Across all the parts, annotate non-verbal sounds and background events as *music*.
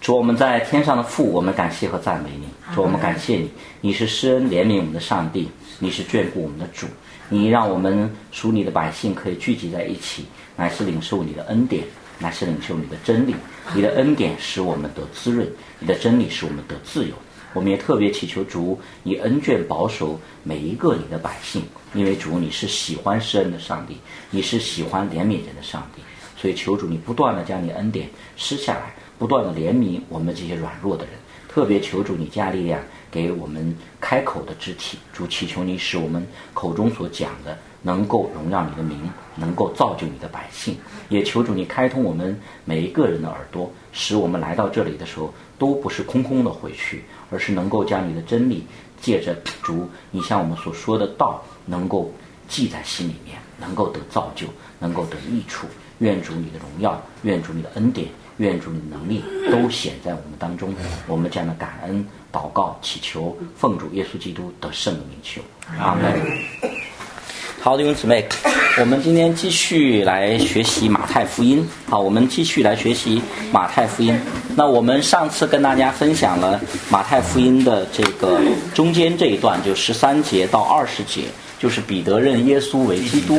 主，我们在天上的父，我们感谢和赞美你。主，我们感谢你，你是施恩怜悯我们的上帝，你是眷顾我们的主，你让我们属你的百姓可以聚集在一起，乃是领受你的恩典，乃是领受你的真理。你的恩典使我们得滋润，你的真理使我们得自由。我们也特别祈求主，你恩眷保守每一个你的百姓，因为主你是喜欢施恩的上帝，你是喜欢怜悯人的上帝，所以求主你不断的将你恩典施下来，不断的怜悯我们这些软弱的人，特别求主你加力量给我们开口的肢体，主祈求你使我们口中所讲的能够荣耀你的名，能够造就你的百姓，也求主你开通我们每一个人的耳朵，使我们来到这里的时候都不是空空的回去。而是能够将你的真理借着主你向我们所说的道，能够记在心里面，能够得造就，能够得益处。愿主你的荣耀，愿主你的恩典，愿主你的能力都显在我们当中。我们这样的感恩、祷告、祈求，奉主耶稣基督的圣名求。阿门。好，弟兄姊妹，我们今天继续来学习马太福音。好，我们继续来学习马太福音。那我们上次跟大家分享了马太福音的这个中间这一段，就十三节到二十节，就是彼得认耶稣为基督，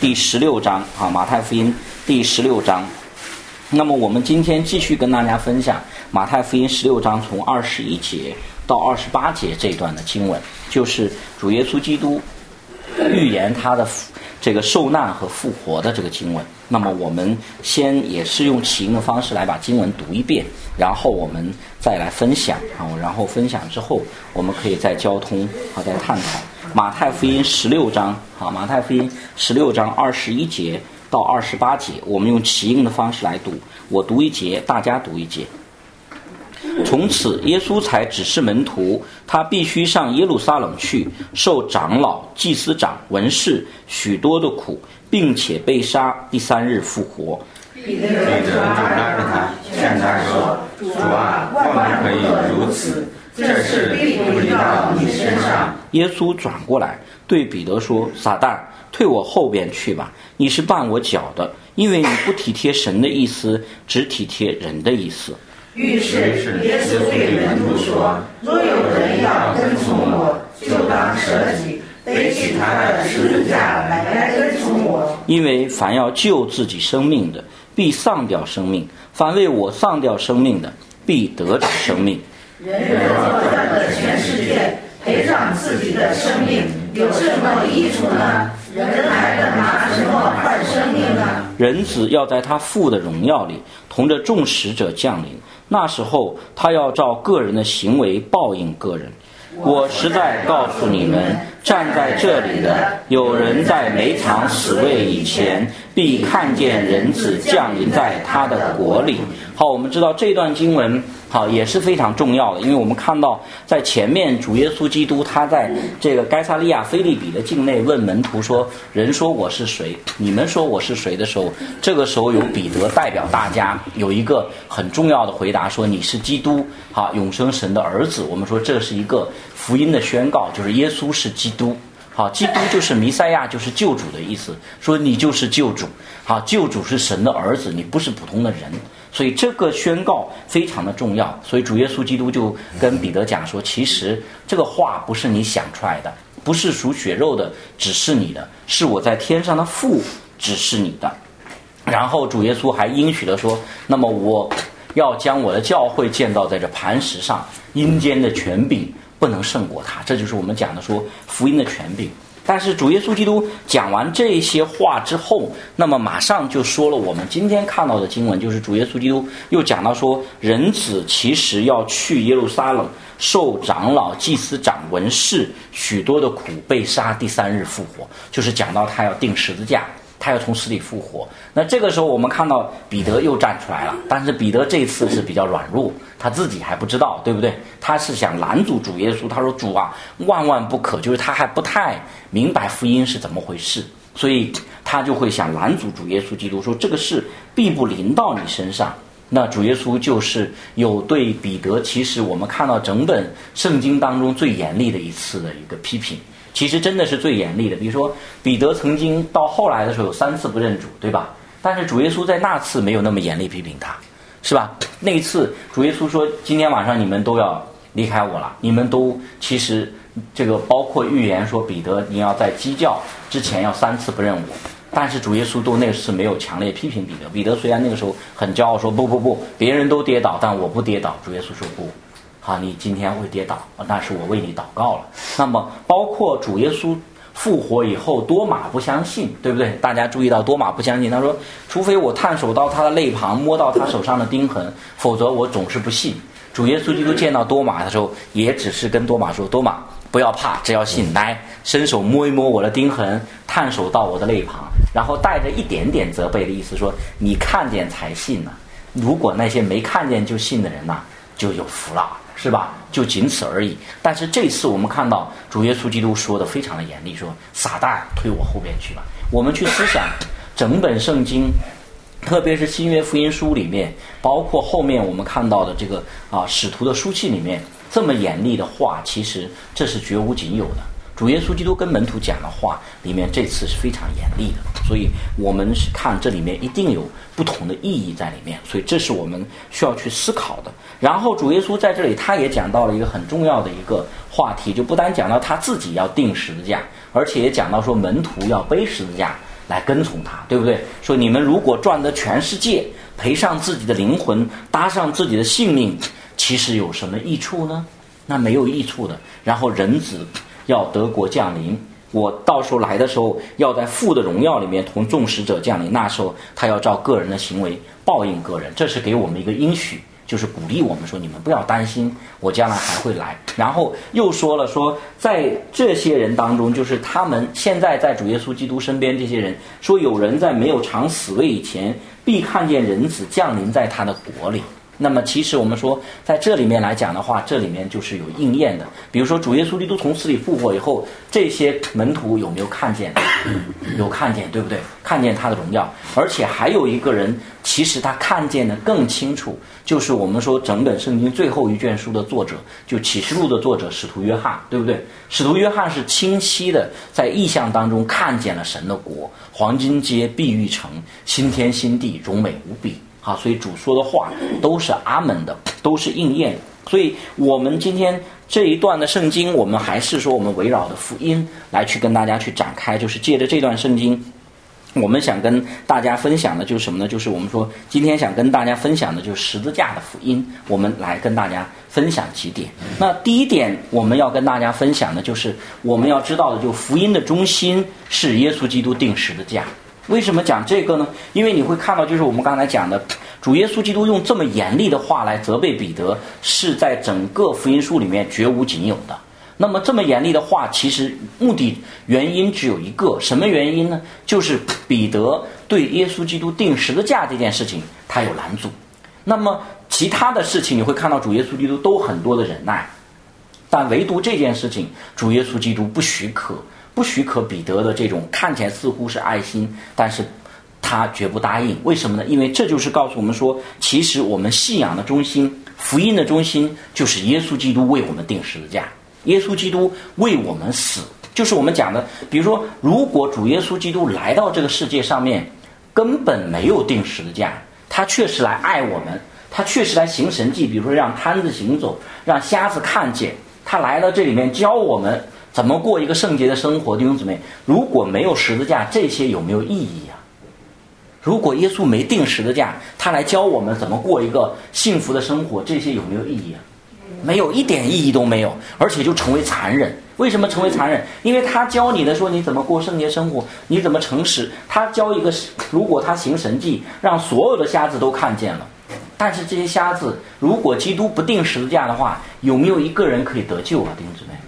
第十六章啊，马太福音第十六章。那么我们今天继续跟大家分享马太福音十六章从二十一节到二十八节这一段的经文，就是主耶稣基督。预言他的这个受难和复活的这个经文，那么我们先也是用起因的方式来把经文读一遍，然后我们再来分享啊，然后分享之后我们可以再交通啊，再探讨。马太福音十六章啊，马太福音十六章二十一节到二十八节，我们用起因的方式来读，我读一节，大家读一节。从此，耶稣才指示门徒，他必须上耶路撒冷去，受长老、祭司长、文士许多的苦，并且被杀，第三日复活。彼得就拉着他，劝他说：“主啊，万不可以如此，这事必不临到你身上。”耶稣转过来对彼得说：“撒旦，退我后边去吧！你是绊我脚的，因为你不体贴神的意思，只体贴人的意思。”于是耶稣对门徒说：“若有人要跟从我，就当舍己，背起他的十字架来跟从我。因为凡要救自己生命的，必丧掉生命；凡为我丧掉生命的，必得着生命。人若赚了全世界，赔上自己的生命，有什么益处呢？人还能拿什么换生命呢？人子要在他父的荣耀里，同着众使者降临。”那时候，他要照个人的行为报应个人。我实在告诉你们，站在这里的有人在没尝死位以前，必看见人子降临在他的国里。好，我们知道这段经文。好，也是非常重要的，因为我们看到在前面主耶稣基督他在这个该萨利亚菲利比的境内问门徒说：“人说我是谁？你们说我是谁？”的时候，这个时候有彼得代表大家有一个很重要的回答，说：“你是基督，好，永生神的儿子。”我们说这是一个福音的宣告，就是耶稣是基督，好，基督就是弥赛亚，就是救主的意思，说你就是救主，好，救主是神的儿子，你不是普通的人。所以这个宣告非常的重要，所以主耶稣基督就跟彼得讲说，其实这个话不是你想出来的，不是属血肉的指示你的，是我在天上的父指示你的。然后主耶稣还应许了说，那么我要将我的教会建造在这磐石上，阴间的权柄不能胜过他。这就是我们讲的说福音的权柄。但是主耶稣基督讲完这些话之后，那么马上就说了我们今天看到的经文，就是主耶稣基督又讲到说，人子其实要去耶路撒冷，受长老、祭司长、文士许多的苦，被杀，第三日复活，就是讲到他要定十字架。他要从死里复活，那这个时候我们看到彼得又站出来了，但是彼得这次是比较软弱，他自己还不知道，对不对？他是想拦阻主耶稣，他说：“主啊，万万不可！”就是他还不太明白福音是怎么回事，所以他就会想拦阻主耶稣基督，说这个事必不临到你身上。那主耶稣就是有对彼得，其实我们看到整本圣经当中最严厉的一次的一个批评。其实真的是最严厉的。比如说，彼得曾经到后来的时候有三次不认主，对吧？但是主耶稣在那次没有那么严厉批评他，是吧？那一次主耶稣说：“今天晚上你们都要离开我了，你们都其实这个包括预言说彼得你要在鸡叫之前要三次不认我。”但是主耶稣都那次没有强烈批评彼得。彼得虽然那个时候很骄傲，说：“不不不，别人都跌倒，但我不跌倒。”主耶稣说：“不，好，你今天会跌倒，但是我为你祷告了。”那么包括主耶稣。复活以后，多马不相信，对不对？大家注意到多马不相信，他说：“除非我探手到他的肋旁，摸到他手上的钉痕，否则我总是不信。”主耶稣基督见到多马的时候，也只是跟多马说：“多马，不要怕，只要信，来伸手摸一摸我的钉痕，探手到我的肋旁。”然后带着一点点责备的意思说：“你看见才信呢。如果那些没看见就信的人呐，就有福了。”是吧？就仅此而已。但是这次我们看到主耶稣基督说的非常的严厉，说撒旦推我后边去吧。我们去思想整本圣经，特别是新约福音书里面，包括后面我们看到的这个啊使徒的书信里面，这么严厉的话，其实这是绝无仅有的。主耶稣基督跟门徒讲的话里面，这次是非常严厉的，所以我们是看这里面一定有不同的意义在里面，所以这是我们需要去思考的。然后主耶稣在这里，他也讲到了一个很重要的一个话题，就不单讲到他自己要定十字架，而且也讲到说门徒要背十字架来跟从他，对不对？说你们如果赚得全世界，赔上自己的灵魂，搭上自己的性命，其实有什么益处呢？那没有益处的。然后人子。要德国降临，我到时候来的时候，要在父的荣耀里面同众使者降临。那时候他要照个人的行为报应个人，这是给我们一个应许，就是鼓励我们说：你们不要担心，我将来还会来。然后又说了说，在这些人当中，就是他们现在在主耶稣基督身边这些人，说有人在没有尝死味以前，必看见人子降临在他的国里。那么，其实我们说，在这里面来讲的话，这里面就是有应验的。比如说，主耶稣基督从死里复活以后，这些门徒有没有看见？*coughs* 有看见，对不对？看见他的荣耀。而且还有一个人，其实他看见的更清楚，就是我们说整本圣经最后一卷书的作者，就启示录的作者使徒约翰，对不对？使徒约翰是清晰的在意象当中看见了神的国，黄金街、碧玉城、新天新地，荣美无比。好，所以主说的话都是阿门的，都是应验。所以我们今天这一段的圣经，我们还是说我们围绕的福音来去跟大家去展开，就是借着这段圣经，我们想跟大家分享的就是什么呢？就是我们说今天想跟大家分享的就是十字架的福音，我们来跟大家分享几点。那第一点我们要跟大家分享的就是我们要知道的，就福音的中心是耶稣基督定十字架。为什么讲这个呢？因为你会看到，就是我们刚才讲的，主耶稣基督用这么严厉的话来责备彼得，是在整个福音书里面绝无仅有的。那么这么严厉的话，其实目的原因只有一个，什么原因呢？就是彼得对耶稣基督定十字架这件事情，他有拦阻。那么其他的事情，你会看到主耶稣基督都很多的忍耐，但唯独这件事情，主耶稣基督不许可。不许可彼得的这种看起来似乎是爱心，但是他绝不答应。为什么呢？因为这就是告诉我们说，其实我们信仰的中心、福音的中心，就是耶稣基督为我们定十字架，耶稣基督为我们死。就是我们讲的，比如说，如果主耶稣基督来到这个世界上面，根本没有定十字架，他确实来爱我们，他确实来行神迹，比如说让瘫子行走，让瞎子看见，他来到这里面教我们。怎么过一个圣洁的生活，弟兄姊妹？如果没有十字架，这些有没有意义呀？如果耶稣没定十字架，他来教我们怎么过一个幸福的生活，这些有没有意义啊？没有一点意义都没有，而且就成为残忍。为什么成为残忍？因为他教你的说你怎么过圣洁生活，你怎么诚实。他教一个，如果他行神迹，让所有的瞎子都看见了，但是这些瞎子，如果基督不定十字架的话，有没有一个人可以得救啊？弟兄姊妹，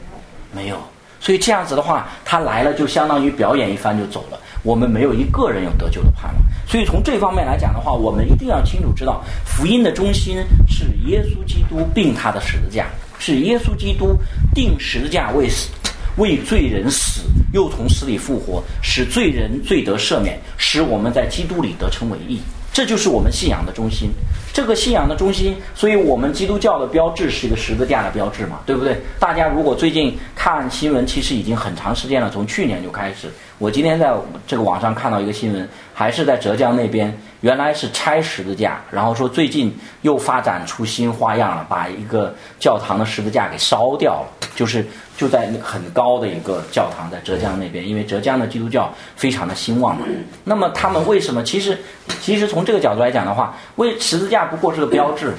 没有。所以这样子的话，他来了就相当于表演一番就走了。我们没有一个人有得救的盼望。所以从这方面来讲的话，我们一定要清楚知道，福音的中心是耶稣基督并他的十字架，是耶稣基督定十字架为死，为罪人死，又从死里复活，使罪人罪得赦免，使我们在基督里得成为义。这就是我们信仰的中心。这个信仰的中心，所以我们基督教的标志是一个十字架的标志嘛，对不对？大家如果最近看。新闻，其实已经很长时间了，从去年就开始。我今天在这个网上看到一个新闻，还是在浙江那边，原来是拆十字架，然后说最近又发展出新花样了，把一个教堂的十字架给烧掉了，就是就在很高的一个教堂，在浙江那边，因为浙江的基督教非常的兴旺嘛。那么他们为什么？其实，其实从这个角度来讲的话，为十字架不过是个标志，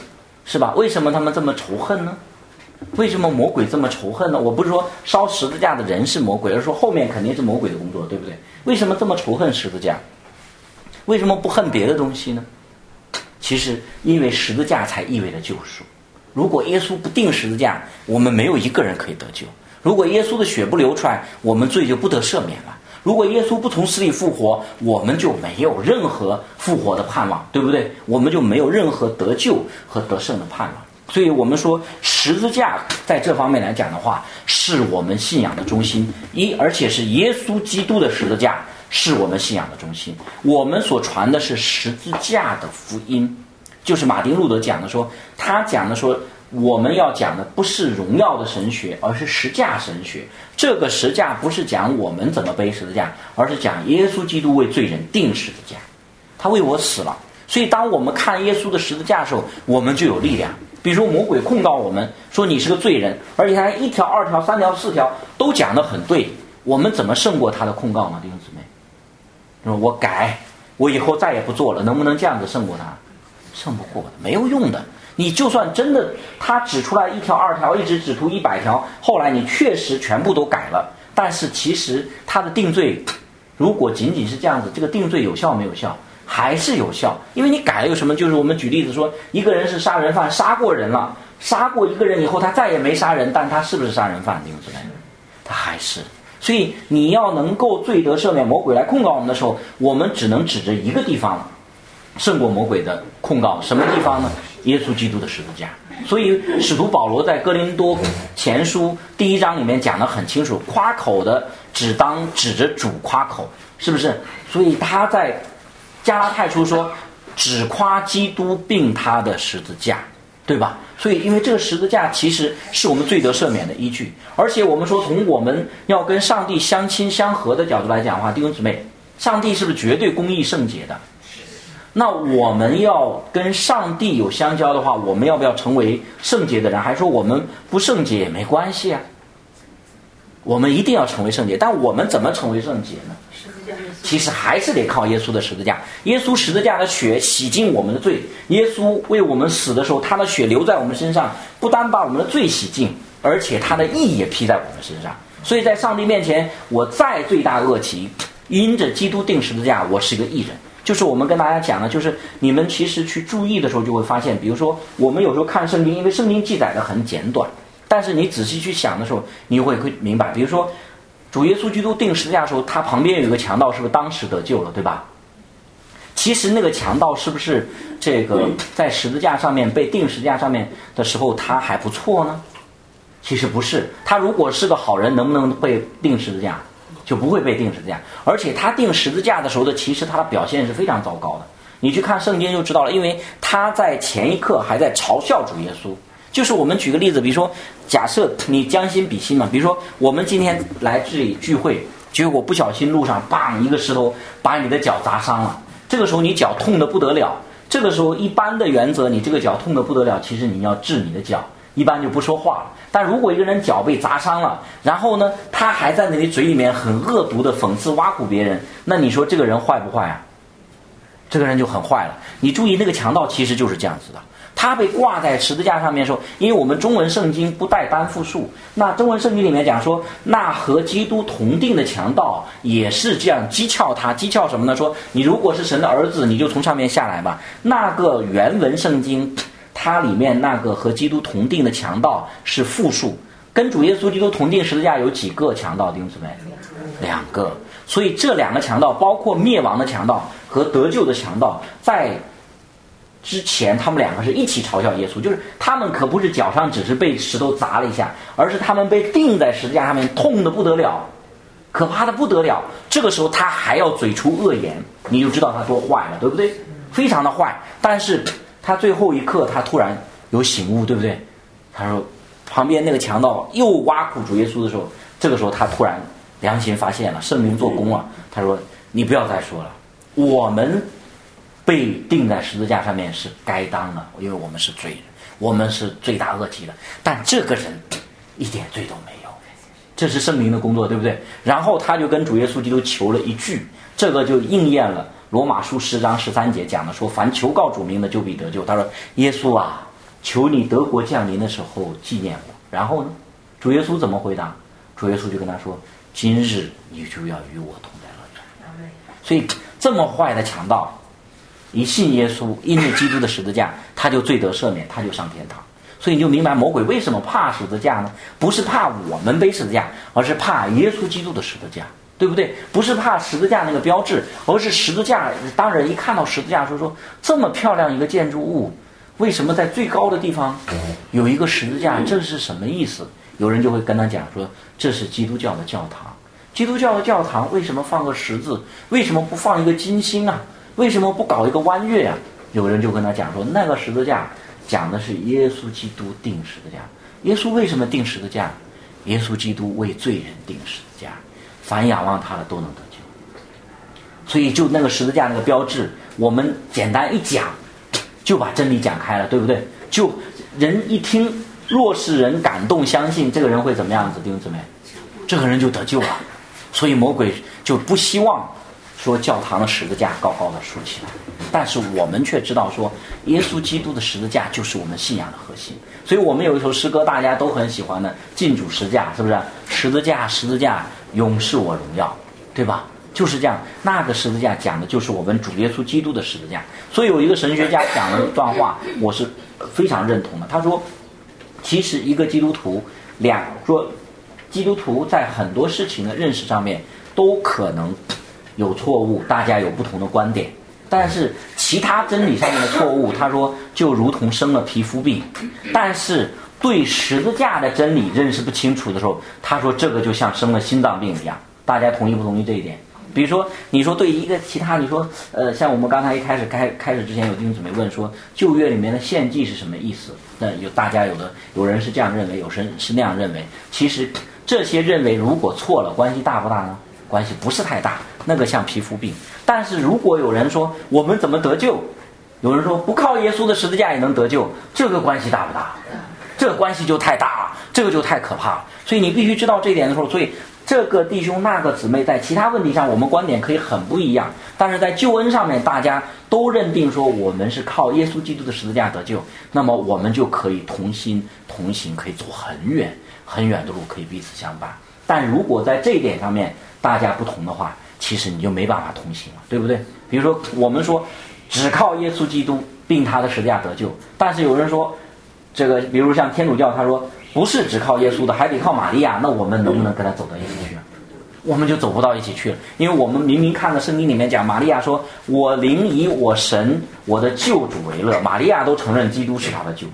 是吧？为什么他们这么仇恨呢？为什么魔鬼这么仇恨呢？我不是说烧十字架的人是魔鬼，而是说后面肯定是魔鬼的工作，对不对？为什么这么仇恨十字架？为什么不恨别的东西呢？其实，因为十字架才意味着救赎。如果耶稣不定十字架，我们没有一个人可以得救；如果耶稣的血不流出来，我们罪就不得赦免了；如果耶稣不从死里复活，我们就没有任何复活的盼望，对不对？我们就没有任何得救和得胜的盼望。所以我们说十字架在这方面来讲的话，是我们信仰的中心。一，而且是耶稣基督的十字架是我们信仰的中心。我们所传的是十字架的福音，就是马丁路德讲的说，他讲的说，我们要讲的不是荣耀的神学，而是十架神学。这个十架不是讲我们怎么背十字架，而是讲耶稣基督为罪人定十字架，他为我死了。所以当我们看耶稣的十字架的时候，我们就有力量。比如说，魔鬼控告我们说你是个罪人，而且他一条、二条、三条、四条都讲得很对，我们怎么胜过他的控告呢？弟兄姊妹，说我改，我以后再也不做了，能不能这样子胜过他？胜不过，没有用的。你就算真的他指出来一条、二条，一直指出一百条，后来你确实全部都改了，但是其实他的定罪，如果仅仅是这样子，这个定罪有效没有效？还是有效，因为你改了有什么？就是我们举例子说，一个人是杀人犯，杀过人了，杀过一个人以后，他再也没杀人，但他是不是杀人犯？弟兄姊妹，他还是。所以你要能够罪得赦免，魔鬼来控告我们的时候，我们只能指着一个地方胜过魔鬼的控告，什么地方呢？耶稣基督的十字架。所以使徒保罗在哥林多前书第一章里面讲得很清楚，夸口的只当指着主夸口，是不是？所以他在。加拉太书说，只夸基督并他的十字架，对吧？所以，因为这个十字架其实是我们罪得赦免的依据，而且我们说从我们要跟上帝相亲相合的角度来讲的话，弟兄姊妹，上帝是不是绝对公义圣洁的？那我们要跟上帝有相交的话，我们要不要成为圣洁的人？还是说我们不圣洁也没关系啊？我们一定要成为圣洁，但我们怎么成为圣洁呢？其实还是得靠耶稣的十字架，耶稣十字架的血洗净我们的罪。耶稣为我们死的时候，他的血流在我们身上，不单把我们的罪洗净，而且他的义也披在我们身上。所以在上帝面前，我再罪大恶极，因着基督定十字架，我是一个义人。就是我们跟大家讲的，就是你们其实去注意的时候，就会发现，比如说我们有时候看圣经，因为圣经记载的很简短，但是你仔细去想的时候，你会会明白，比如说。主耶稣基督定十字架的时候，他旁边有一个强盗，是不是当时得救了，对吧？其实那个强盗是不是这个在十字架上面被钉十字架上面的时候，他还不错呢？其实不是，他如果是个好人，能不能被钉十字架？就不会被钉十字架。而且他钉十字架的时候的，其实他的表现是非常糟糕的。你去看圣经就知道了，因为他在前一刻还在嘲笑主耶稣。就是我们举个例子，比如说，假设你将心比心嘛，比如说我们今天来这里聚会，结果不小心路上砰一个石头把你的脚砸伤了，这个时候你脚痛的不得了。这个时候一般的原则，你这个脚痛的不得了，其实你要治你的脚，一般就不说话了。但如果一个人脚被砸伤了，然后呢，他还在那里嘴里面很恶毒的讽刺挖苦别人，那你说这个人坏不坏啊？这个人就很坏了。你注意那个强盗其实就是这样子的。他被挂在十字架上面的时候，因为我们中文圣经不带单复数，那中文圣经里面讲说，那和基督同定的强盗也是这样讥诮他，讥诮什么呢？说你如果是神的儿子，你就从上面下来吧。那个原文圣经，它里面那个和基督同定的强盗是复数，跟主耶稣基督同定十字架有几个强盗？弟兄姊妹，两个。所以这两个强盗，包括灭亡的强盗和得救的强盗，在。之前他们两个是一起嘲笑耶稣，就是他们可不是脚上只是被石头砸了一下，而是他们被钉在十字架上面，痛的不得了，可怕的不得了。这个时候他还要嘴出恶言，你就知道他多坏了，对不对？非常的坏。但是他最后一刻他突然有醒悟，对不对？他说：“旁边那个强盗又挖苦主耶稣的时候，这个时候他突然良心发现了，圣灵做工了。他说：“你不要再说了，我们被钉在十字架上面是该当的，因为我们是罪人，我们是罪大恶极的。但这个人一点罪都没有，这是圣灵的工作，对不对？然后他就跟主耶稣基督求了一句，这个就应验了罗马书十章十三节讲的说：凡求告主名的，就必得救。他说：耶稣啊。”求你德国降临的时候纪念我。然后呢，主耶稣怎么回答？主耶稣就跟他说：“今日你就要与我同在乐园。”所以这么坏的强盗，一信耶稣，因为基督的十字架，他就罪得赦免，他就上天堂。所以你就明白魔鬼为什么怕十字架呢？不是怕我们背十字架，而是怕耶稣基督的十字架，对不对？不是怕十字架那个标志，而是十字架。当人一看到十字架，说说这么漂亮一个建筑物。为什么在最高的地方有一个十字架？这是什么意思？有人就会跟他讲说，这是基督教的教堂。基督教的教堂为什么放个十字？为什么不放一个金星啊？为什么不搞一个弯月啊？有人就跟他讲说，那个十字架讲的是耶稣基督定十字架。耶稣为什么定十字架？耶稣基督为罪人定十字架，凡仰望他的都能得救。所以就那个十字架那个标志，我们简单一讲。就把真理讲开了，对不对？就人一听，若是人感动相信，这个人会怎么样子？弟兄姊妹，这个人就得救了。所以魔鬼就不希望说教堂的十字架高高的竖起来，但是我们却知道说，耶稣基督的十字架就是我们信仰的核心。所以我们有一首诗歌，大家都很喜欢的《敬主十字架》，是不是？十字架，十字架，永是我荣耀，对吧？就是这样，那个十字架讲的就是我们主耶稣基督的十字架。所以有一个神学家讲了一段话，我是非常认同的。他说，其实一个基督徒，两说，基督徒在很多事情的认识上面都可能有错误，大家有不同的观点。但是其他真理上面的错误，他说就如同生了皮肤病。但是对十字架的真理认识不清楚的时候，他说这个就像生了心脏病一样。大家同意不同意这一点？比如说，你说对一个其他，你说，呃，像我们刚才一开始开开始之前有弟兄姊妹问说，旧约里面的献祭是什么意思？那有大家有的有人是这样认为，有人是那样认为。其实这些认为如果错了，关系大不大呢？关系不是太大，那个像皮肤病。但是如果有人说我们怎么得救？有人说不靠耶稣的十字架也能得救，这个关系大不大？这个关系就太大了，这个就太可怕了。所以你必须知道这一点的时候，所以。这个弟兄那个姊妹在其他问题上，我们观点可以很不一样，但是在救恩上面，大家都认定说我们是靠耶稣基督的十字架得救，那么我们就可以同心同行，可以走很远很远的路，可以彼此相伴。但如果在这一点上面大家不同的话，其实你就没办法同行了，对不对？比如说我们说只靠耶稣基督并他的十字架得救，但是有人说这个，比如像天主教，他说。不是只靠耶稣的，还得靠玛利亚。那我们能不能跟他走到一起去？我们就走不到一起去了，因为我们明明看了圣经里面讲，玛利亚说：“我灵以我神我的救主为乐。”玛利亚都承认基督是他的救主。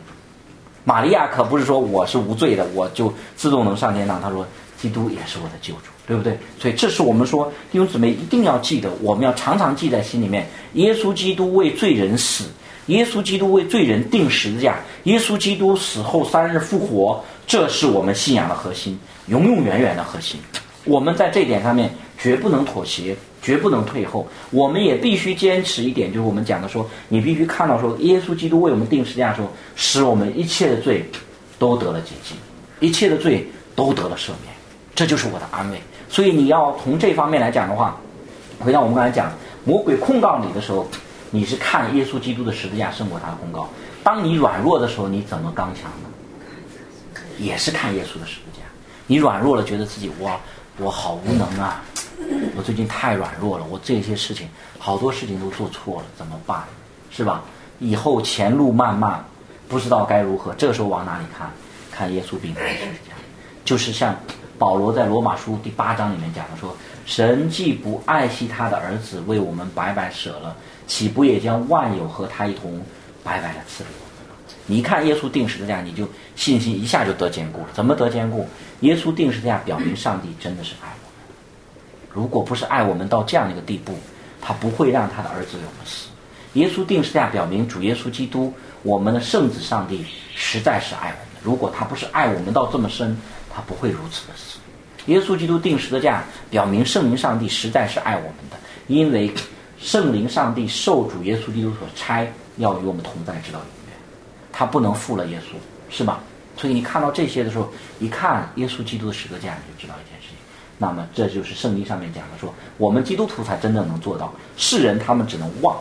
玛利亚可不是说我是无罪的，我就自动能上天堂。他说：“基督也是我的救主，对不对？”所以这是我们说弟兄姊妹一定要记得，我们要常常记在心里面：耶稣基督为罪人死。耶稣基督为罪人定十字架，耶稣基督死后三日复活，这是我们信仰的核心，永永远远的核心。我们在这点上面绝不能妥协，绝不能退后。我们也必须坚持一点，就是我们讲的说，你必须看到说，耶稣基督为我们定十字架的时候，使我们一切的罪都得了洁净，一切的罪都得了赦免，这就是我的安慰。所以你要从这方面来讲的话，回到我们刚才讲，魔鬼控告你的时候。你是看耶稣基督的十字架胜过他的控告。当你软弱的时候，你怎么刚强呢？也是看耶稣的十字架。你软弱了，觉得自己哇，我好无能啊！*laughs* 我最近太软弱了，我这些事情好多事情都做错了，怎么办？是吧？以后前路漫漫，不知道该如何。这时候往哪里看？看耶稣病的十字架。就是像保罗在罗马书第八章里面讲的说：“神既不爱惜他的儿子，为我们白白舍了。”岂不也将万有和他一同白白的赐给我们？你看耶稣定十字架，你就信心一下就得坚固了。怎么得坚固？耶稣定十字架表明上帝真的是爱我们。如果不是爱我们到这样的一个地步，他不会让他的儿子为我们死。耶稣定十字架表明主耶稣基督，我们的圣子上帝实在是爱我们。如果他不是爱我们到这么深，他不会如此的死。耶稣基督定时的架，表明圣灵上帝实在是爱我们的，因为圣灵上帝受主耶稣基督所差，要与我们同在，直到永远。他不能负了耶稣，是吧？所以你看到这些的时候，一看耶稣基督的十字架，你就知道一件事情。那么这就是圣经上面讲的，说我们基督徒才真正能做到。世人他们只能忘，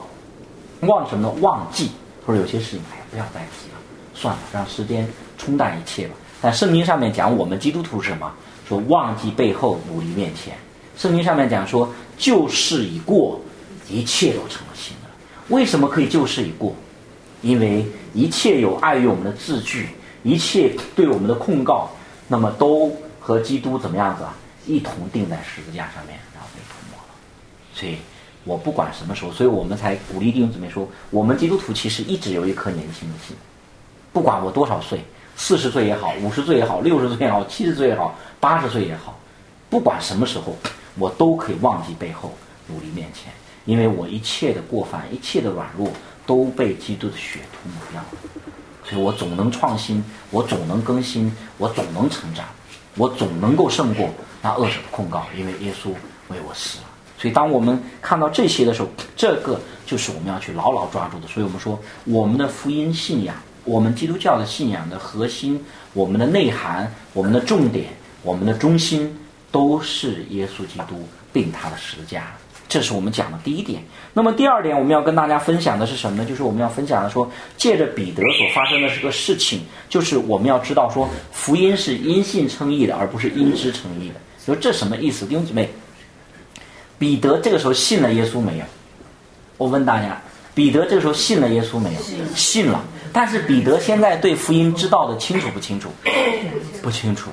忘什么呢？忘记，或者有些事情，哎呀，不要再提了，算了，让时间冲淡一切吧。但圣经上面讲，我们基督徒是什么？说忘记背后，努力面前。圣经上面讲说，旧事已过，一切都成了新的。为什么可以旧事已过？因为一切有碍于我们的字句，一切对我们的控告，那么都和基督怎么样子啊？一同钉在十字架上面，然后被涂抹了。所以我不管什么时候，所以我们才鼓励弟兄姊妹说，我们基督徒其实一直有一颗年轻的心，不管我多少岁。四十岁也好，五十岁也好，六十岁也好，七十岁也好，八十岁也好，不管什么时候，我都可以忘记背后，努力面前，因为我一切的过犯，一切的软弱，都被基督的血涂抹掉了，所以我总能创新，我总能更新，我总能成长，我总能够胜过那恶者的控告，因为耶稣为我死了。所以当我们看到这些的时候，这个就是我们要去牢牢抓住的。所以我们说，我们的福音信仰。我们基督教的信仰的核心，我们的内涵，我们的重点，我们的中心，都是耶稣基督并他的十字架。这是我们讲的第一点。那么第二点，我们要跟大家分享的是什么呢？就是我们要分享的说，借着彼得所发生的这个事情，就是我们要知道说，福音是因信称义的，而不是因知称义的。说这什么意思？弟兄姊妹，彼得这个时候信了耶稣没有？我问大家，彼得这个时候信了耶稣没有？信了。但是彼得现在对福音知道的清楚不清楚？不清楚。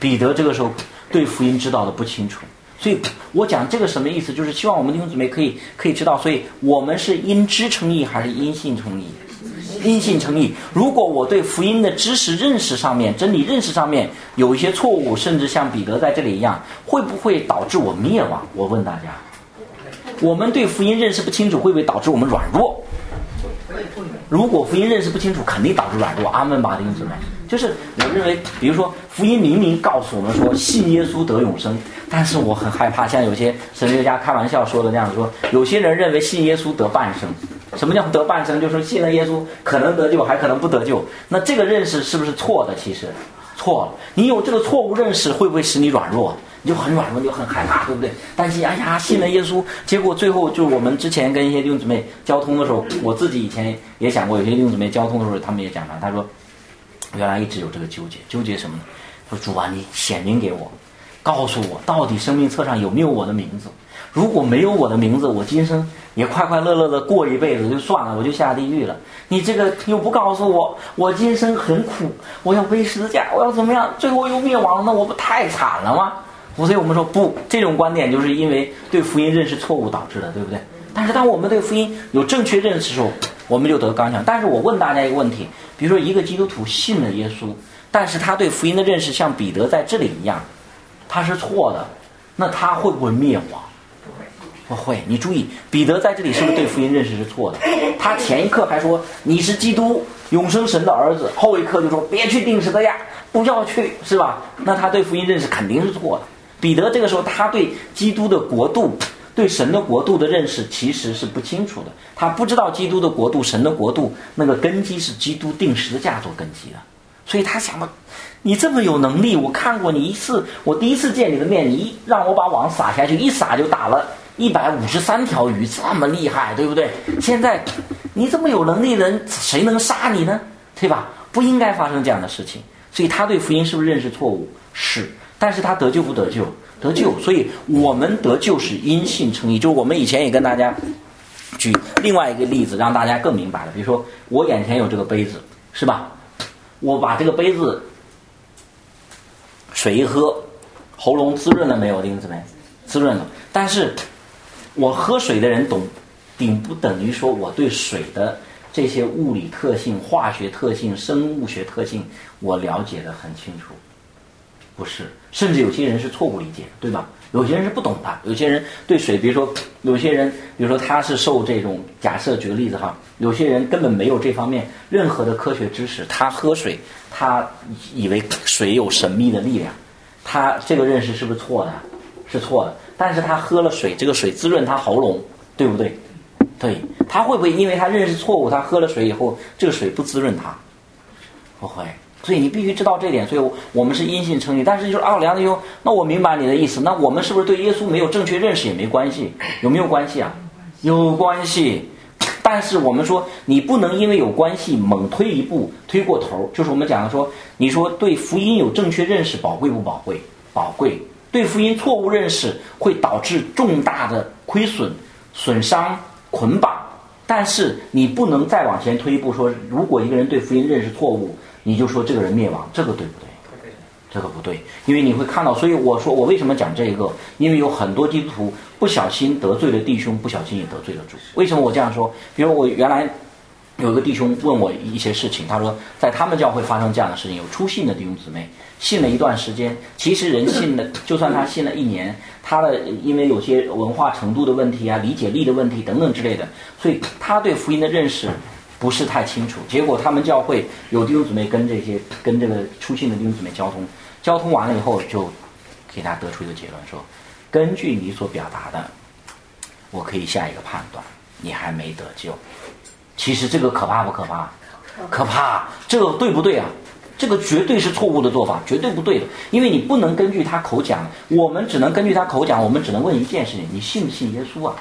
彼得这个时候对福音知道的不清楚，所以我讲这个什么意思？就是希望我们弟兄姊妹可以可以知道，所以我们是因知称义还是因信称义？因信称义。如果我对福音的知识认识上面、真理认识上面有一些错误，甚至像彼得在这里一样，会不会导致我灭亡？我问大家，我们对福音认识不清楚，会不会导致我们软弱？如果福音认识不清楚，肯定导致软弱。阿门吧，弟兄姊妹。就是我认为，比如说福音明明告诉我们说信耶稣得永生，但是我很害怕，像有些神学家开玩笑说的那样说，有些人认为信耶稣得半生。什么叫得半生？就是信了耶稣可能得救，还可能不得救。那这个认识是不是错的？其实错了。你有这个错误认识，会不会使你软弱？你就很软弱，你就很害怕，对不对？担心，哎呀，信了耶稣，结果最后就我们之前跟一些弟兄姊妹交通的时候，我自己以前也想过，有些弟兄姊妹交通的时候，他们也讲了，他说，原来一直有这个纠结，纠结什么呢？说主啊，你显明给我，告诉我到底生命册上有没有我的名字？如果没有我的名字，我今生也快快乐乐的过一辈子就算了，我就下地狱了。你这个又不告诉我，我今生很苦，我要背十字架，我要怎么样？最后又灭亡，那我不太惨了吗？所以我们说不，这种观点就是因为对福音认识错误导致的，对不对？但是当我们对福音有正确认识的时候，我们就得刚强。但是我问大家一个问题：比如说一个基督徒信了耶稣，但是他对福音的认识像彼得在这里一样，他是错的，那他会不会灭亡？不会。你注意，彼得在这里是不是对福音认识是错的？他前一刻还说你是基督永生神的儿子，后一刻就说别去定十字架，不要去，是吧？那他对福音认识肯定是错的。彼得这个时候，他对基督的国度、对神的国度的认识其实是不清楚的。他不知道基督的国度、神的国度那个根基是基督定时的架做根基的，所以他想到，你这么有能力，我看过你一次，我第一次见你的面，你一让我把网撒下去，一撒就打了一百五十三条鱼，这么厉害，对不对？现在你这么有能力的人，谁能杀你呢？对吧？不应该发生这样的事情。所以他对福音是不是认识错误？是。但是他得救不得救？得救，所以我们得救是因信称义。就是我们以前也跟大家举另外一个例子，让大家更明白了。比如说，我眼前有这个杯子，是吧？我把这个杯子水一喝，喉咙滋润了没有？弟兄姊妹，滋润了。但是我喝水的人懂，顶不等于说我对水的这些物理特性、化学特性、生物学特性，我了解的很清楚。不是，甚至有些人是错误理解，对吧？有些人是不懂的，有些人对水，比如说有些人，比如说他是受这种假设，举个例子哈，有些人根本没有这方面任何的科学知识，他喝水，他以为水有神秘的力量，他这个认识是不是错的？是错的。但是他喝了水，这个水滋润他喉咙，对不对？对，他会不会因为他认识错误，他喝了水以后，这个水不滋润他？不会。所以你必须知道这点。所以我们是因信称义。但是就是啊，梁弟兄，那我明白你的意思。那我们是不是对耶稣没有正确认识也没关系？有没有关系啊？有关系。但是我们说，你不能因为有关系猛推一步，推过头。就是我们讲的说，你说对福音有正确认识，宝贵不宝贵？宝贵。对福音错误认识会导致重大的亏损、损伤、捆绑。但是你不能再往前推一步，说如果一个人对福音认识错误。你就说这个人灭亡，这个对不对？这个不对，因为你会看到，所以我说我为什么讲这个？因为有很多基督徒不小心得罪了弟兄，不小心也得罪了主。为什么我这样说？比如我原来有一个弟兄问我一些事情，他说在他们教会发生这样的事情，有出信的弟兄姊妹信了一段时间，其实人信的，*laughs* 就算他信了一年，他的因为有些文化程度的问题啊、理解力的问题等等之类的，所以他对福音的认识。不是太清楚，结果他们教会有弟兄姊妹跟这些跟这个出信的弟兄姊妹交通，交通完了以后就给他得出一个结论说，根据你所表达的，我可以下一个判断，你还没得救。其实这个可怕不可怕？可怕，这个对不对啊？这个绝对是错误的做法，绝对不对的，因为你不能根据他口讲，我们只能根据他口讲，我们只能问一件事情：你信不信耶稣啊？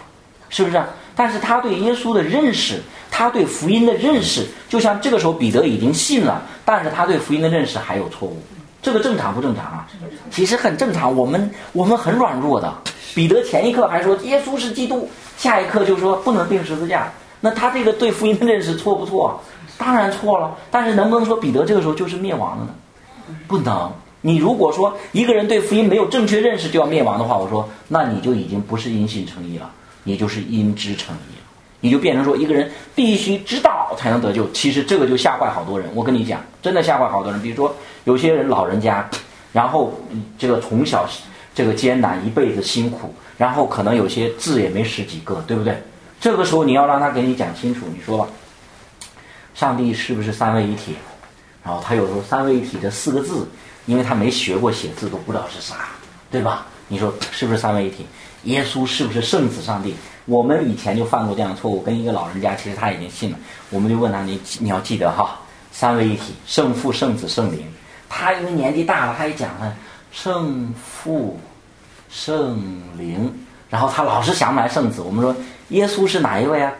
是不是？但是他对耶稣的认识。他对福音的认识，就像这个时候彼得已经信了，但是他对福音的认识还有错误，这个正常不正常啊？其实很正常，我们我们很软弱的。彼得前一刻还说耶稣是基督，下一刻就说不能钉十字架，那他这个对福音的认识错不错？当然错了。但是能不能说彼得这个时候就是灭亡了呢？不能。你如果说一个人对福音没有正确认识就要灭亡的话，我说那你就已经不是因信称义了，你就是因知成义。你就变成说一个人必须知道才能得救，其实这个就吓坏好多人。我跟你讲，真的吓坏好多人。比如说有些人老人家，然后这个从小这个艰难一辈子辛苦，然后可能有些字也没识几个，对不对？这个时候你要让他给你讲清楚，你说吧，上帝是不是三位一体？然后他有时候三位一体这四个字，因为他没学过写字，都不知道是啥，对吧？你说是不是三位一体？耶稣是不是圣子上帝？我们以前就犯过这样的错误，跟一个老人家，其实他已经信了，我们就问他：你你要记得哈，三位一体，圣父、圣子、圣灵。他因为年纪大了，他也讲了圣父、圣灵，然后他老是想不来圣子。我们说耶稣是哪一位啊？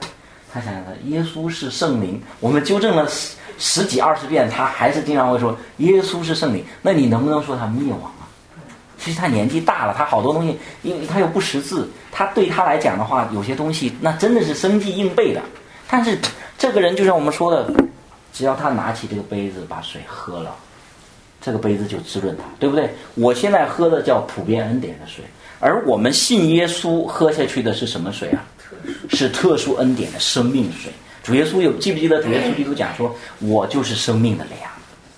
他想想，耶稣是圣灵。我们纠正了十十几二十遍，他还是经常会说耶稣是圣灵。那你能不能说他灭亡？其实他年纪大了，他好多东西，因为他又不识字，他对他来讲的话，有些东西那真的是生记硬背的。但是这个人就像我们说的，只要他拿起这个杯子把水喝了，这个杯子就滋润他，对不对？我现在喝的叫普遍恩典的水，而我们信耶稣喝下去的是什么水啊？是特殊恩典的生命水。主耶稣有记不记得主耶稣基督讲说，我就是生命的粮。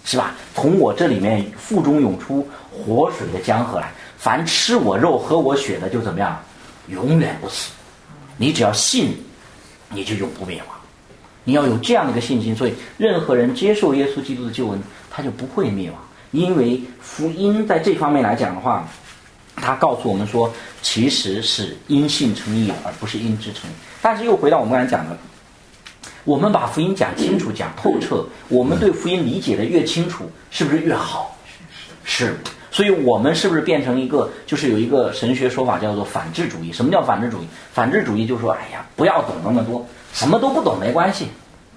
是吧？从我这里面腹中涌出活水的江河来，凡吃我肉喝我血的，就怎么样？永远不死。你只要信，你就永不灭亡。你要有这样的一个信心，所以任何人接受耶稣基督的救恩，他就不会灭亡。因为福音在这方面来讲的话，他告诉我们说，其实是因信称义，而不是因知称义。但是又回到我们刚才讲的。我们把福音讲清楚、讲透彻，我们对福音理解的越清楚，是不是越好？是，所以我们是不是变成一个，就是有一个神学说法叫做反智主义？什么叫反智主义？反智主义就说，哎呀，不要懂那么多，什么都不懂没关系，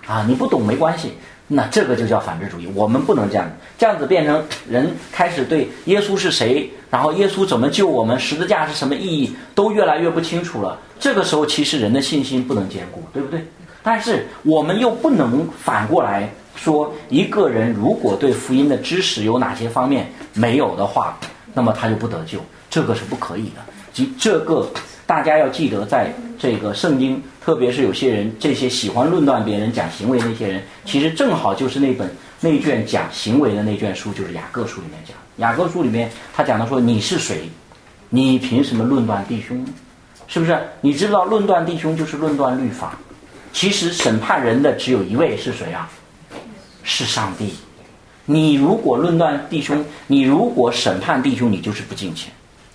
啊，你不懂没关系，那这个就叫反智主义。我们不能这样，这样子变成人开始对耶稣是谁，然后耶稣怎么救我们，十字架是什么意义，都越来越不清楚了。这个时候，其实人的信心不能兼顾，对不对？但是我们又不能反过来说，一个人如果对福音的知识有哪些方面没有的话，那么他就不得救，这个是不可以的。即这个大家要记得，在这个圣经，特别是有些人这些喜欢论断别人、讲行为那些人，其实正好就是那本那卷讲行为的那卷书，就是雅各书里面讲。雅各书里面他讲的说你是谁，你凭什么论断弟兄？是不是？你知道论断弟兄就是论断律法。其实审判人的只有一位，是谁啊？是上帝。你如果论断弟兄，你如果审判弟兄，你就是不敬虔。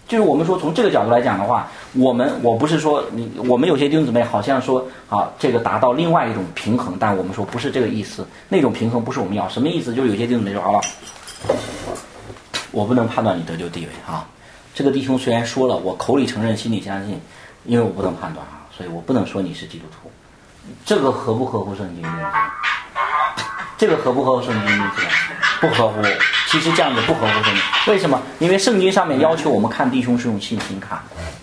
就是我们说从这个角度来讲的话，我们我不是说你，我们有些弟兄姊妹好像说啊，这个达到另外一种平衡，但我们说不是这个意思。那种平衡不是我们要，什么意思？就是有些弟兄姊妹说好了，我不能判断你得救地位啊。这个弟兄虽然说了，我口里承认，心里相信，因为我不能判断啊，所以我不能说你是基督徒。这个合不合乎圣经？这个合不合乎圣经？不合乎。其实这样子不合乎圣经。为什么？因为圣经上面要求我们看弟兄是用信心看，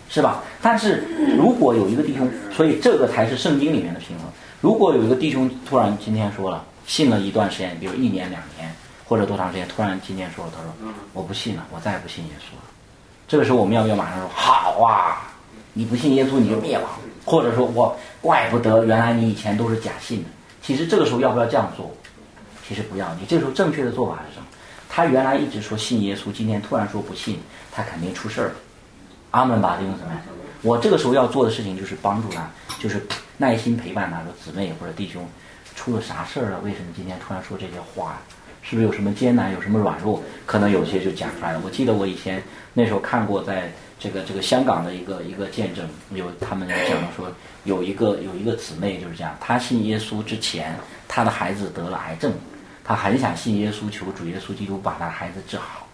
是吧？但是如果有一个弟兄，所以这个才是圣经里面的平衡。如果有一个弟兄突然今天说了，信了一段时间，比如一年两年或者多长时间，突然今天说了，他说我不信了，我再也不信耶稣了。这个时候我们要不要马上说好啊？你不信耶稣你就灭亡，或者说我怪不得原来你以前都是假信的。其实这个时候要不要这样做？其实不要。你这时候正确的做法是什么？他原来一直说信耶稣，今天突然说不信，他肯定出事儿了。阿门吧，弟兄姊妹。我这个时候要做的事情就是帮助他，就是耐心陪伴他，说姊妹或者弟兄出了啥事儿了？为什么今天突然说这些话？是不是有什么艰难，有什么软弱？可能有些就讲出来了。我记得我以前那时候看过，在这个这个香港的一个一个见证，有他们讲说有一个有一个姊妹就是这样，她信耶稣之前，她的孩子得了癌症。他很想信耶稣，求主耶稣基督把他的孩子治好。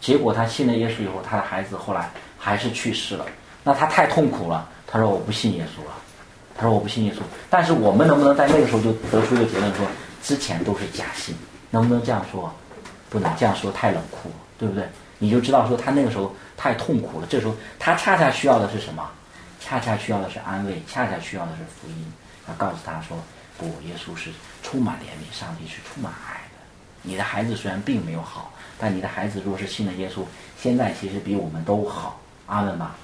结果他信了耶稣以后，他的孩子后来还是去世了。那他太痛苦了。他说：“我不信耶稣了。”他说：“我不信耶稣。”但是我们能不能在那个时候就得出一个结论，说之前都是假信？能不能这样说？不能这样说，太冷酷了，对不对？你就知道说他那个时候太痛苦了。这时候他恰恰需要的是什么？恰恰需要的是安慰，恰恰需要的是福音。要告诉他说。不，耶稣是充满怜悯，上帝是充满爱。你的孩子虽然并没有好，但你的孩子若是信了耶稣，现在其实比我们都好。阿门吧。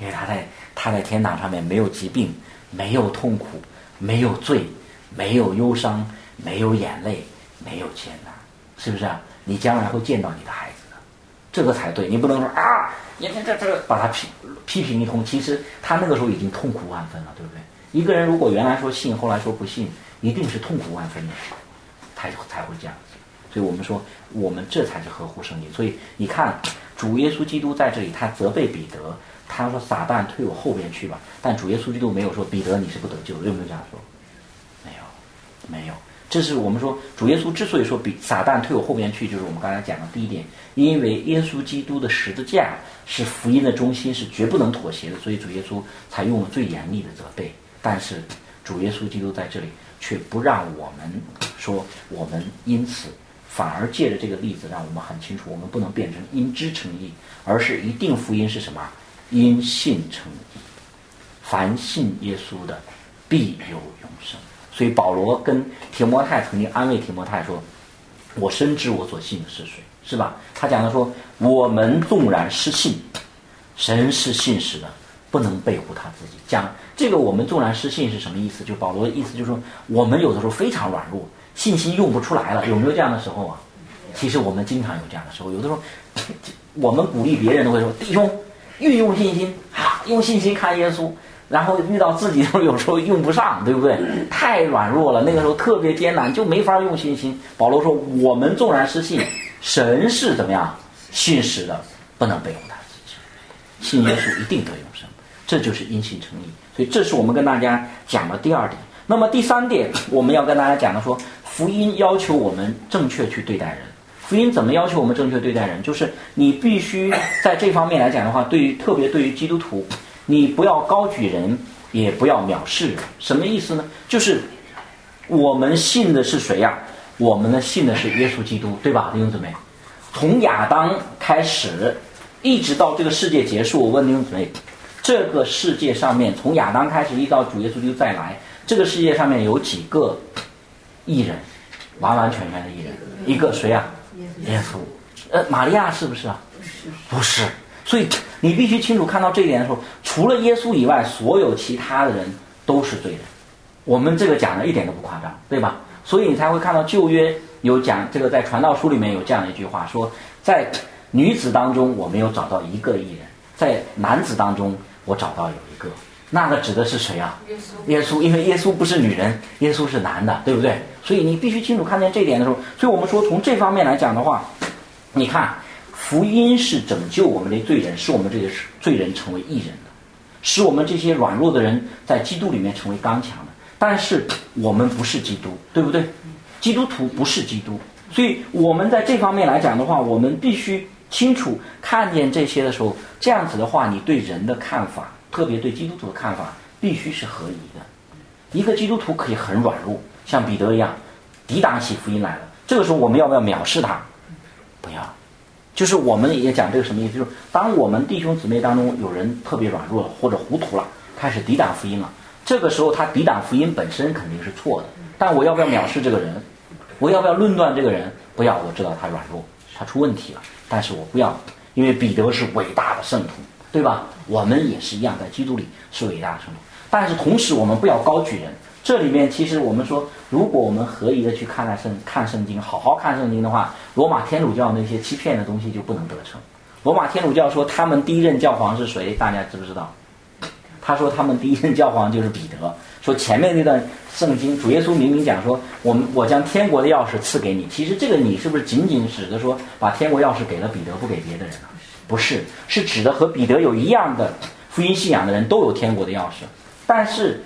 因为他在他在天堂上面没有疾病，没有痛苦，没有罪，没有忧伤，没有眼泪，没有艰难，是不是啊？你将来会见到你的孩子的，这个才对。你不能说啊，你看这这把他批批评一通，其实他那个时候已经痛苦万分了，对不对？一个人如果原来说信，后来说不信，一定是痛苦万分的，才才会这样。所以我们说，我们这才是合乎圣经。所以你看，主耶稣基督在这里，他责备彼得，他说：“撒旦退我后边去吧。”但主耶稣基督没有说：“彼得，你是不得救。”有没有这样说？没有，没有。这是我们说，主耶稣之所以说比撒旦退我后边去，就是我们刚才讲的第一点，因为耶稣基督的十字架是福音的中心，是绝不能妥协的，所以主耶稣才用了最严厉的责备。但是主耶稣基督在这里却不让我们说，我们因此反而借着这个例子，让我们很清楚，我们不能变成因知成义，而是一定福音是什么？因信成义。凡信耶稣的，必有永生。所以保罗跟提摩太曾经安慰提摩太说：“我深知我所信的是谁，是吧？”他讲的说：“我们纵然失信，神是信实的。”不能背负他自己。讲这个，我们纵然失信是什么意思？就保罗的意思就是说，我们有的时候非常软弱，信心用不出来了。有没有这样的时候啊？其实我们经常有这样的时候。有的时候，*coughs* 我们鼓励别人都会说：“弟兄，运用信心，哈，用信心看耶稣。”然后遇到自己的时候，有时候用不上，对不对？太软弱了，那个时候特别艰难，就没法用信心。保罗说：“我们纵然失信，神是怎么样信实的，不能背负他自己。信耶稣一定得永生。”这就是因信成义，所以这是我们跟大家讲的第二点。那么第三点，我们要跟大家讲的说，福音要求我们正确去对待人。福音怎么要求我们正确对待人？就是你必须在这方面来讲的话，对于特别对于基督徒，你不要高举人，也不要藐视人。什么意思呢？就是我们信的是谁呀？我们呢信的是耶稣基督，对吧，弟兄姊妹？从亚当开始，一直到这个世界结束，我问弟兄姊妹。这个世界上面，从亚当开始，一直到主耶稣就再来，这个世界上面有几个艺人，完完全全的艺人，一个谁啊？耶稣。呃，玛利亚是不是啊？不是，不是。所以你必须清楚看到这一点的时候，除了耶稣以外，所有其他的人都是罪人。我们这个讲的一点都不夸张，对吧？所以你才会看到旧约有讲这个，在传道书里面有这样的一句话，说在女子当中，我没有找到一个艺人。在男子当中，我找到有一个，那个指的是谁啊？耶稣，耶稣因为耶稣不是女人，耶稣是男的，对不对？所以你必须清楚看见这一点的时候，所以我们说从这方面来讲的话，你看，福音是拯救我们的罪人，使我们这些罪人成为义人的，使我们这些软弱的人在基督里面成为刚强的。但是我们不是基督，对不对？基督徒不是基督，所以我们在这方面来讲的话，我们必须清楚看见这些的时候，这样子的话，你对人的看法，特别对基督徒的看法，必须是合宜的。一个基督徒可以很软弱，像彼得一样，抵挡起福音来了。这个时候，我们要不要藐视他？不要。就是我们也讲这个什么意思？就是当我们弟兄姊妹当中有人特别软弱或者糊涂了，开始抵挡福音了，这个时候他抵挡福音本身肯定是错的。但我要不要藐视这个人？我要不要论断这个人？不要，我知道他软弱，他出问题了。但是我不要，因为彼得是伟大的圣徒，对吧？我们也是一样，在基督里是伟大的圣徒。但是同时，我们不要高举人。这里面其实我们说，如果我们合宜的去看待圣看圣经，好好看圣经的话，罗马天主教那些欺骗的东西就不能得逞。罗马天主教说他们第一任教皇是谁？大家知不知道？他说他们第一任教皇就是彼得。说前面那段圣经，主耶稣明明讲说，我们我将天国的钥匙赐给你。其实这个你是不是仅仅指的说，把天国钥匙给了彼得，不给别的人呢？不是，是指的和彼得有一样的福音信仰的人都有天国的钥匙。但是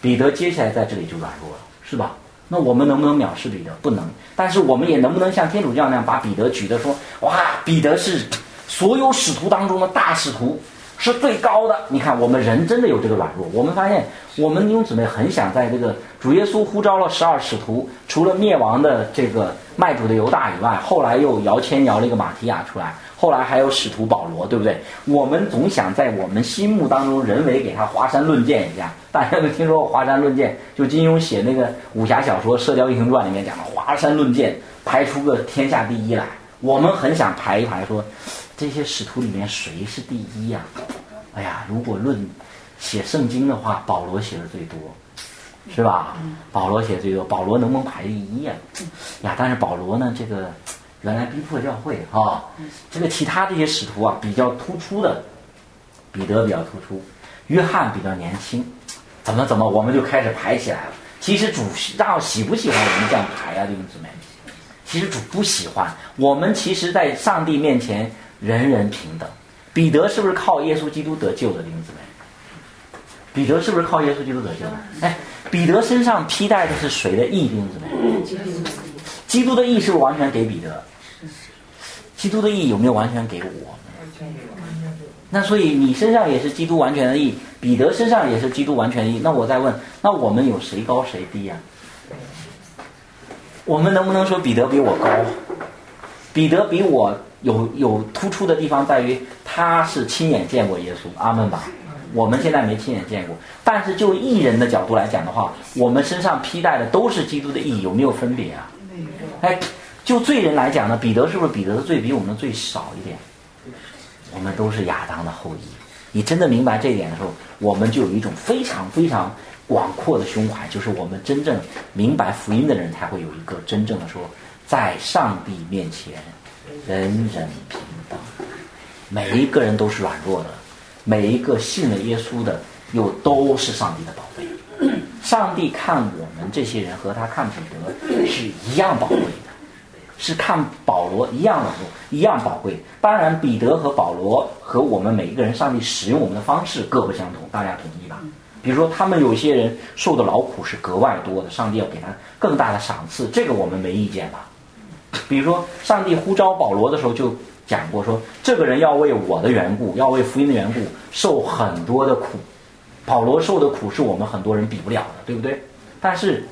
彼得接下来在这里就软弱了，是吧？那我们能不能藐视彼得？不能。但是我们也能不能像天主教那样把彼得举得说，哇，彼得是所有使徒当中的大使徒。是最高的。你看，我们人真的有这个软弱。我们发现，我们弟兄姊妹很想在这个主耶稣呼召了十二使徒，除了灭亡的这个卖主的犹大以外，后来又摇签摇了一个马提亚出来，后来还有使徒保罗，对不对？我们总想在我们心目当中人为给他华山论剑一下。大家都听说过华山论剑？就金庸写那个武侠小说《射雕英雄传》里面讲的华山论剑，排出个天下第一来。我们很想排一排说。这些使徒里面谁是第一呀？哎呀，如果论写圣经的话，保罗写的最多，是吧？保罗写最多，保罗能不能排第一呀？呀，但是保罗呢，这个原来逼迫教会啊，这个其他这些使徒啊比较突出的，彼得比较突出，约翰比较年轻，怎么怎么我们就开始排起来了。其实主让喜不喜欢我们这样排啊，弟兄姊妹？其实主不喜欢我们，其实，在上帝面前。人人平等，彼得是不是靠耶稣基督得救的弟兄姊妹？彼得是不是靠耶稣基督得救的？哎，彼得身上披戴的是谁的义？弟兄姊妹，基督的义是不是完全给彼得？基督的义有没有完全给我？那所以你身上也是基督完全的义，彼得身上也是基督完全的义。那我再问，那我们有谁高谁低呀？我们能不能说彼得比我高？彼得比我？有有突出的地方在于，他是亲眼见过耶稣，阿门吧。我们现在没亲眼见过，但是就艺人的角度来讲的话，我们身上披戴的都是基督的义，有没有分别啊？哎，就罪人来讲呢，彼得是不是彼得的罪比我们的罪少一点？我们都是亚当的后裔。你真的明白这一点的时候，我们就有一种非常非常广阔的胸怀，就是我们真正明白福音的人才会有一个真正的说，在上帝面前。人人平等，每一个人都是软弱的，每一个信了耶稣的又都是上帝的宝贝。*clears throat* 上帝看我们这些人和他看彼得是一样宝贵的，是看保罗一样软弱一样宝贵。当然，彼得和保罗和我们每一个人，上帝使用我们的方式各不相同，大家同意吧？比如说，他们有些人受的劳苦是格外多的，上帝要给他更大的赏赐，这个我们没意见吧？比如说，上帝呼召保罗的时候就讲过，说这个人要为我的缘故，要为福音的缘故，受很多的苦。保罗受的苦是我们很多人比不了的，对不对？但是，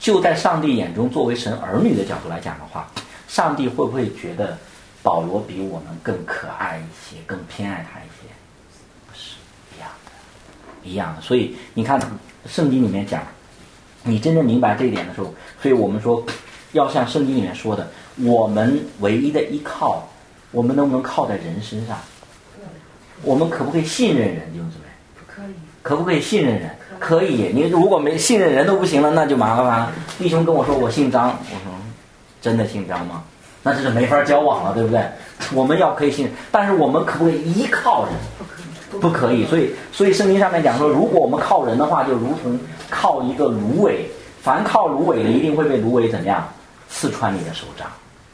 就在上帝眼中，作为神儿女的角度来讲的话，上帝会不会觉得保罗比我们更可爱一些，更偏爱他一些？不是一样的，一样的。所以你看，圣经里面讲，你真正明白这一点的时候，所以我们说。要像圣经里面说的，我们唯一的依靠，我们能不能靠在人身上？我们可不可以信任人？弟兄姊妹，可以。可不可以信任人？可以。你如果没信任人都不行了，那就麻烦了。弟兄跟我说我姓张，我说真的姓张吗？那这是没法交往了，对不对？我们要可以信任，但是我们可不可以依靠人？不可以。所以，所以圣经上面讲说，如果我们靠人的话，就如同靠一个芦苇，凡靠芦苇的，一定会被芦苇怎么样刺穿你的手掌。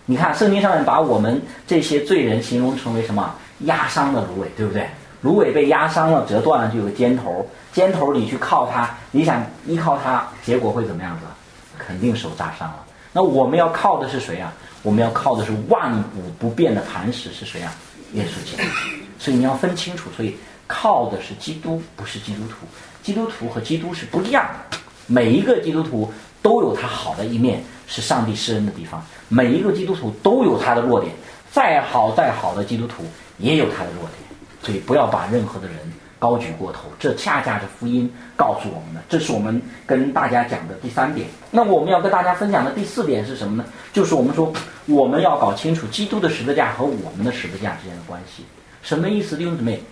你看，圣经上面把我们这些罪人形容成为什么？压伤的芦苇，对不对？芦苇被压伤了，折断了，就有个尖头，尖头你去靠它，你想依靠它，结果会怎么样子？肯定手扎伤了。那我们要靠的是谁啊？我们要靠的是万古不变的磐石是谁啊？耶稣基督。所以你要分清楚，所以靠的是基督，不是基督徒。基督徒和基督是不一样的。每一个基督徒都有他好的一面，是上帝施恩的地方。每一个基督徒都有他的弱点，再好再好的基督徒也有他的弱点。所以不要把任何的人。高举过头，这恰恰是福音告诉我们的。这是我们跟大家讲的第三点。那我们要跟大家分享的第四点是什么呢？就是我们说，我们要搞清楚基督的十字架和我们的十字架之间的关系。什么意思？弟兄姊妹，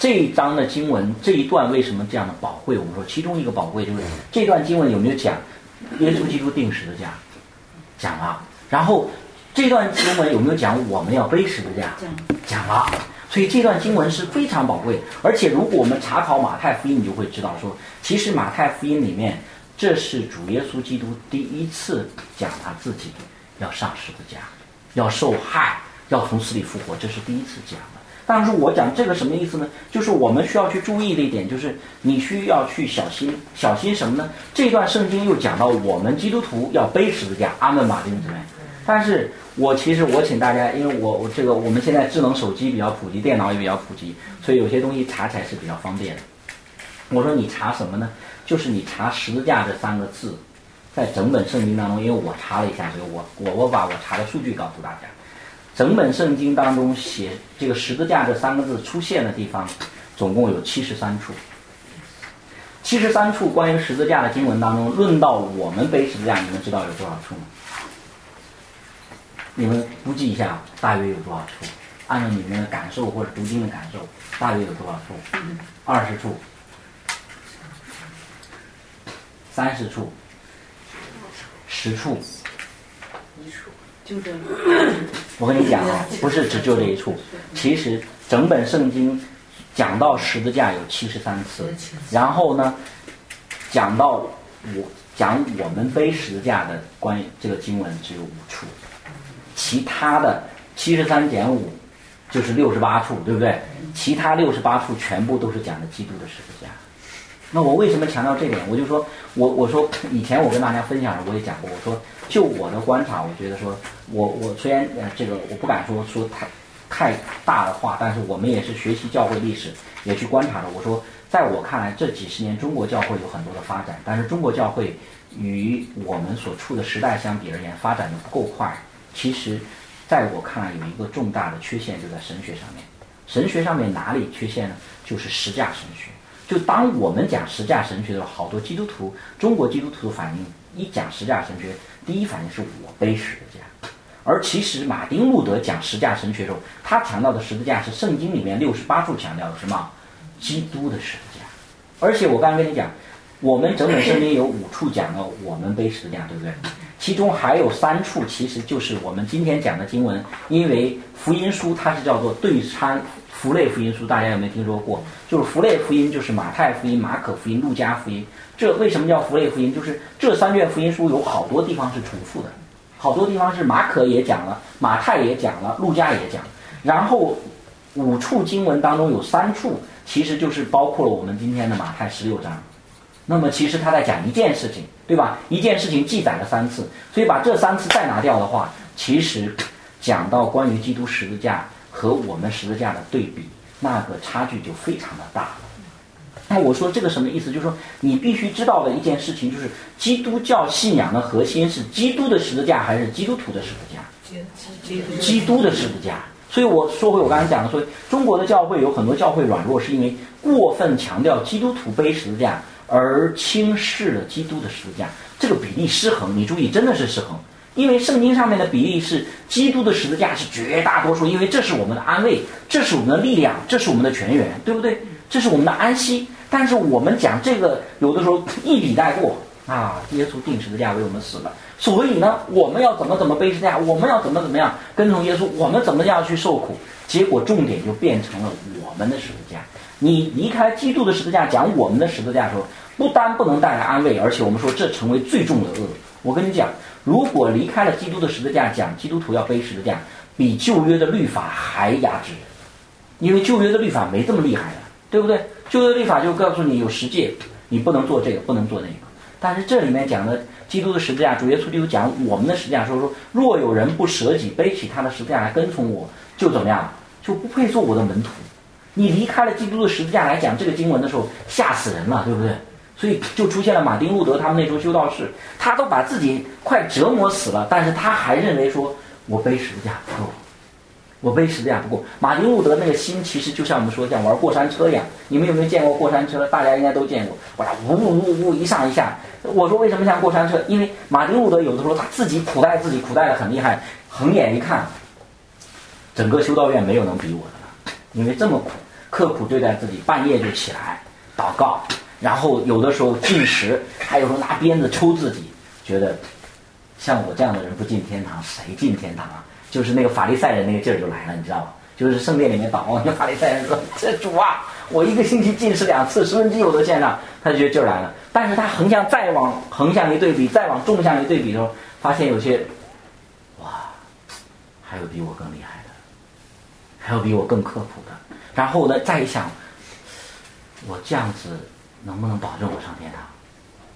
这一章的经文这一段为什么这样的宝贵？我们说，其中一个宝贵就是这段经文有没有讲耶稣基督定十字架？讲了。然后这段经文有没有讲我们要背十字架？讲了。所以这段经文是非常宝贵，而且如果我们查考马太福音，你就会知道说，其实马太福音里面，这是主耶稣基督第一次讲他自己要上十字架，要受害，要从死里复活，这是第一次讲的。但是我讲这个什么意思呢？就是我们需要去注意的一点，就是你需要去小心，小心什么呢？这段圣经又讲到我们基督徒要背十字架，阿门，马丁姊妹。但是我其实我请大家，因为我我这个我们现在智能手机比较普及，电脑也比较普及，所以有些东西查起来是比较方便的。我说你查什么呢？就是你查十字架这三个字，在整本圣经当中，因为我查了一下，所以我我我把我查的数据告诉大家，整本圣经当中写这个十字架这三个字出现的地方，总共有七十三处。七十三处关于十字架的经文当中，论到我们背十字架，你们知道有多少处吗？你们估计一下，大约有多少处？按照你们的感受或者读经的感受，大约有多少处？二十处、三十处、十处、就这。我跟你讲啊，不是只就这一处，其实整本圣经讲到十字架有七十三次，然后呢，讲到我讲我们背十字架的关于这个经文只有五处。其他的七十三减五就是六十八处，对不对？其他六十八处全部都是讲的基督的十字架。那我为什么强调这点？我就说，我我说 *clears throat* 以前我跟大家分享时我也讲过，我说就我的观察，我觉得说，我我虽然呃这个我不敢说说太太大的话，但是我们也是学习教会历史，也去观察了。我说，在我看来，这几十年中国教会有很多的发展，但是中国教会与我们所处的时代相比而言，发展的不够快。其实，在我看来，有一个重大的缺陷就在神学上面。神学上面哪里缺陷呢？就是实价神学。就当我们讲实价神学的时候，好多基督徒，中国基督徒的反应，一讲实价神学，第一反应是我背十字架。而其实马丁路德讲实价神学的时候，他强调的十字架是圣经里面六十八处强调的什么？基督的十字架。而且我刚刚跟你讲，我们整本圣经有五处讲到我们背十字架，对不对？其中还有三处，其实就是我们今天讲的经文。因为福音书它是叫做对参福类福音书，大家有没有听说过？就是福类福音，就是马太福音、马可福音、路加福音。这为什么叫福类福音？就是这三卷福音书有好多地方是重复的，好多地方是马可也讲了，马太也讲了，路加也讲。然后五处经文当中有三处，其实就是包括了我们今天的马太十六章。那么其实他在讲一件事情，对吧？一件事情记载了三次，所以把这三次再拿掉的话，其实讲到关于基督十字架和我们十字架的对比，那个差距就非常的大了。那我说这个什么意思？就是说你必须知道的一件事情，就是基督教信仰的核心是基督的十字架还是基督徒的十字架？基督的十字架。所以我说回我刚才讲的，说中国的教会有很多教会软弱，是因为过分强调基督徒背十字架。而轻视了基督的十字架，这个比例失衡。你注意，真的是失衡。因为圣经上面的比例是基督的十字架是绝大多数，因为这是我们的安慰，这是我们的力量，这是我们的泉源，对不对？这是我们的安息。但是我们讲这个，有的时候一笔带过啊，耶稣定十字架为我们死了，所以呢，我们要怎么怎么背十字架，我们要怎么怎么样跟从耶稣，我们怎么样去受苦？结果重点就变成了我们的十字架。你离开基督的十字架，讲我们的十字架的时候，不单不能带来安慰，而且我们说这成为最重的恶。我跟你讲，如果离开了基督的十字架，讲基督徒要背十字架，比旧约的律法还压制人，因为旧约的律法没这么厉害的，对不对？旧约律法就告诉你有十诫，你不能做这个，不能做那个。但是这里面讲的基督的十字架，主耶稣基督讲我们的十字架，说说若有人不舍己背起他的十字架来跟从我，就怎么样，就不配做我的门徒。你离开了基督的十字架来讲这个经文的时候，吓死人了，对不对？所以就出现了马丁路德他们那种修道士，他都把自己快折磨死了，但是他还认为说我背十字架不够，我背十字架不够。马丁路德那个心其实就像我们说像玩过山车一样，你们有没有见过过山车？大家应该都见过，哇，呜呜呜一上一下。我说为什么像过山车？因为马丁路德有的时候他自己苦待自己，苦待的很厉害，横眼一看，整个修道院没有能比我的了，因为这么苦，刻苦对待自己，半夜就起来祷告。然后有的时候进食，还有时候拿鞭子抽自己，觉得像我这样的人不进天堂，谁进天堂啊？就是那个法利赛人那个劲儿就来了，你知道吧？就是圣殿里面祷告，那法利赛人说：“这主啊，我一个星期进食两次，十分之一我都献上。”他就觉得劲儿来了。但是他横向再往横向一对比，再往纵向一对比的时候，发现有些，哇，还有比我更厉害的，还有比我更刻苦的。然后呢，再一想，我这样子。能不能保证我上天堂？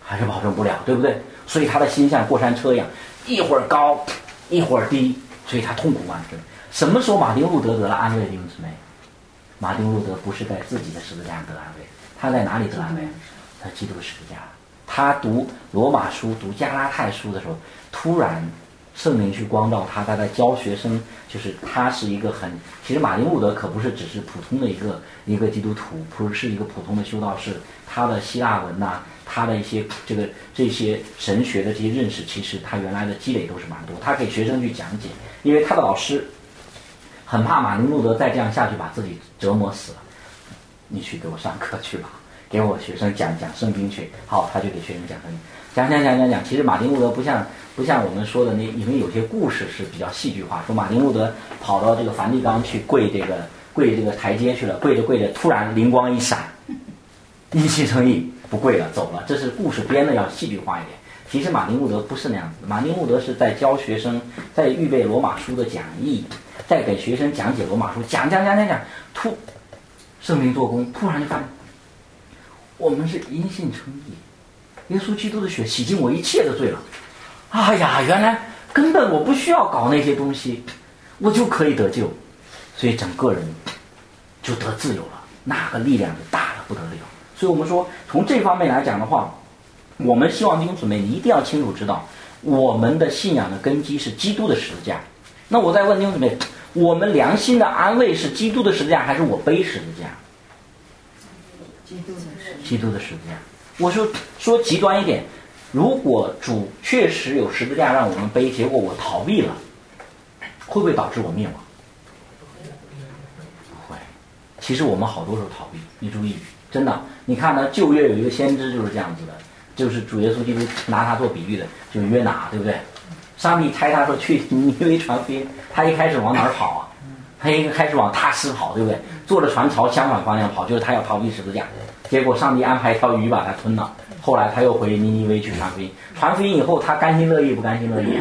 还是保证不了，对不对？所以他的心像过山车一样，一会儿高，一会儿低，所以他痛苦万分。什么时候马丁路德得了安慰，弟兄姊妹？马丁路德不是在自己的十字架上得安慰，他在哪里得安慰？在基督十字架。他读罗马书、读加拉太书的时候，突然。圣灵去光照他，他在教学生，就是他是一个很，其实马丁路德可不是只是普通的一个一个基督徒，不是一个普通的修道士，他的希腊文呐，他的一些这个这些神学的这些认识，其实他原来的积累都是蛮多，他给学生去讲解，因为他的老师很怕马丁路德再这样下去把自己折磨死了，你去给我上课去吧，给我学生讲讲圣经去，好，他就给学生讲。讲讲讲讲讲，其实马丁路德不像不像我们说的那，因为有些故事是比较戏剧化。说马丁路德跑到这个梵蒂冈去跪这个跪这个台阶去了，跪着跪着突然灵光一闪，一气成意不跪了走了。这是故事编的要戏剧化一点。其实马丁路德不是那样子的，马丁路德是在教学生，在预备罗马书的讲义，在给学生讲解罗马书，讲讲讲讲讲，突圣灵做工，突然就发现我们是因信称义。耶稣基督的血洗净我一切的罪了，哎呀，原来根本我不需要搞那些东西，我就可以得救，所以整个人就得自由了，那个力量就大的不得了。所以我们说，从这方面来讲的话，我们希望弟兄姊妹你一定要清楚知道，我们的信仰的根基是基督的十字架。那我再问弟兄姊妹，我们良心的安慰是基督的十字架，还是我背十字架？基督的十基督的十字架。我说说极端一点，如果主确实有十字架让我们背，结果我逃避了，会不会导致我灭亡？不会。其实我们好多时候逃避，你注意，真的，你看呢，旧约有一个先知就是这样子的，就是主耶稣基督拿他做比喻的，就是约拿，对不对？上帝差他说去尼威传福音，他一开始往哪儿跑啊？他一开始往大师跑，对不对？坐着船朝相反方向跑，就是他要逃避十字架。结果上帝安排一条鱼把他吞了。后来他又回尼尼微去传福音。传福音以后，他甘心乐意不甘心乐意？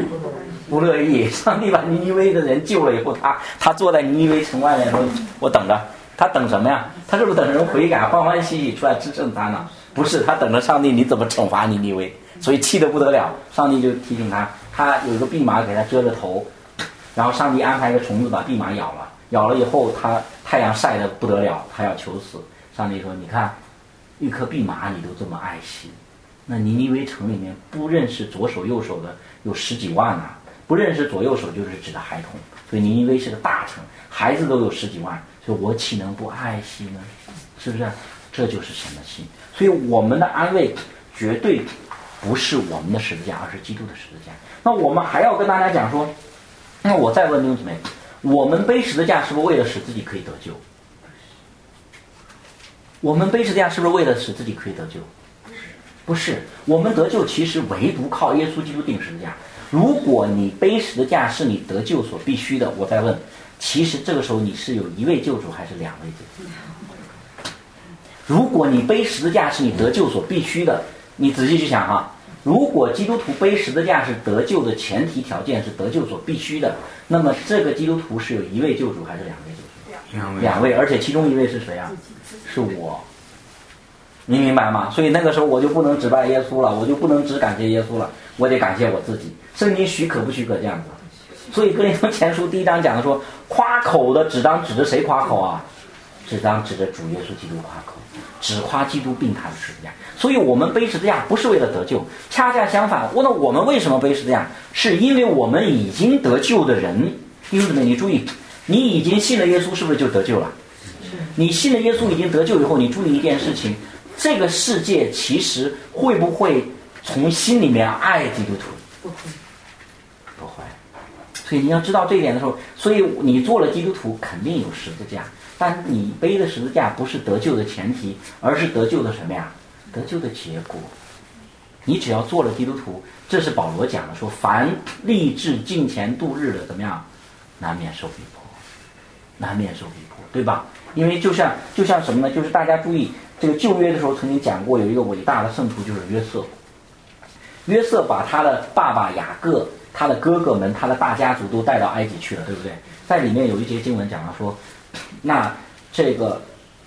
不乐意。*laughs* 上帝把尼尼微的人救了以后，他他坐在尼尼微城外面说：“我等着。”他等什么呀？他是不是等人悔改，欢欢喜喜出来吃正餐呢？不是，他等着上帝你怎么惩罚尼尼微，所以气得不得了。上帝就提醒他，他有一个蓖麻给他遮着头，然后上帝安排一个虫子把蓖麻咬了，咬了以后他太阳晒得不得了，他要求死。上帝说：“你看。”一颗蓖麻你都这么爱惜，那尼尼微城里面不认识左手右手的有十几万啊！不认识左右手就是指的孩童，所以尼尼微是个大城，孩子都有十几万，所以我岂能不爱惜呢？是不是？这就是神的心。所以我们的安慰绝对不是我们的十字架，而是基督的十字架。那我们还要跟大家讲说，那我再问弟兄姊妹，我们背十字架是不是为了使自己可以得救？我们背十字架是不是为了使自己可以得救？不是，我们得救其实唯独靠耶稣基督定十字架。如果你背十字架是你得救所必须的，我再问，其实这个时候你是有一位救主还是两位救主？如果你背十字架是你得救所必须的，你仔细去想哈。如果基督徒背十字架是得救的前提条件，是得救所必须的，那么这个基督徒是有一位救主还是两位救主？两位。两位，而且其中一位是谁啊？是我。你明白吗？所以那个时候我就不能只拜耶稣了，我就不能只感谢耶稣了，我得感谢我自己。圣经许可不许可这样子？所以哥林多前书第一章讲的说，夸口的只当指着谁夸口啊？只当指着主耶稣基督夸口，只夸基督并他的十字架。所以我们背十字架不是为了得救，恰恰相反。那我们为什么背十字架？是因为我们已经得救的人，弟兄姊妹，你注意，你已经信了耶稣，是不是就得救了？你信了耶稣已经得救以后，你注意一件事情。这个世界其实会不会从心里面爱基督徒？所以你要知道这一点的时候，所以你做了基督徒肯定有十字架，但你背的十字架不是得救的前提，而是得救的什么呀？得救的结果。你只要做了基督徒，这是保罗讲的，说凡立志敬虔度日的怎么样，难免受逼迫，难免受逼迫，对吧？因为就像就像什么呢？就是大家注意。这个旧约的时候曾经讲过，有一个伟大的圣徒就是约瑟。约瑟把他的爸爸雅各、他的哥哥们、他的大家族都带到埃及去了，对不对？在里面有一节经文讲了说，那这个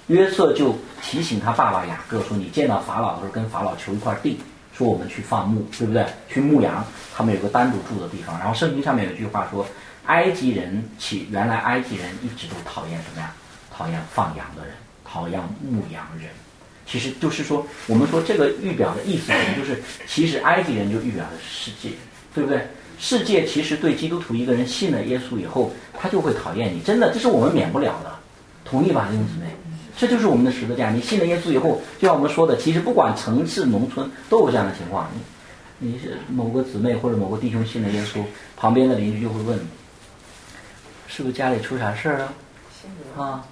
约瑟就提醒他爸爸雅各说：“你见到法老的时候，跟法老求一块地，说我们去放牧，对不对？去牧羊，他们有个单独住的地方。然后圣经上面有句话说，埃及人起原来埃及人一直都讨厌什么呀？讨厌放羊的人，讨厌牧羊人。”其实就是说，我们说这个预表的意思，就是，其实埃及人就预表的世界，对不对？世界其实对基督徒一个人信了耶稣以后，他就会讨厌你，真的，这是我们免不了的，同意吧，弟兄姊妹？这就是我们的十字架。你信了耶稣以后，就像我们说的，其实不管城市、农村都有这样的情况。你你是某个姊妹或者某个弟兄信了耶稣，旁边的邻居就会问，是不是家里出啥事儿啊？啊？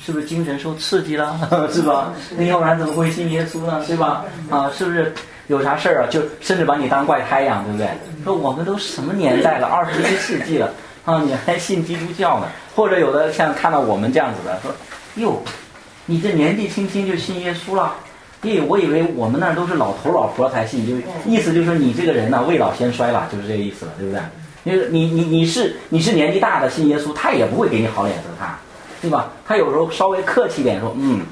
是不是精神受刺激了，*laughs* 是吧？那要不然怎么会信耶稣呢？对吧？啊，是不是有啥事儿啊？就甚至把你当怪胎一样，对不对？说我们都什么年代了，二十一世纪了，啊，你还信基督教呢？或者有的像看到我们这样子的，说哟，你这年纪轻轻就信耶稣了？咦，我以为我们那儿都是老头老婆才信，就意思就是你这个人呢未老先衰了，就是这个意思了，对不对？你你你你是你是年纪大的信耶稣，他也不会给你好脸色看。对吧？他有时候稍微客气点说，嗯，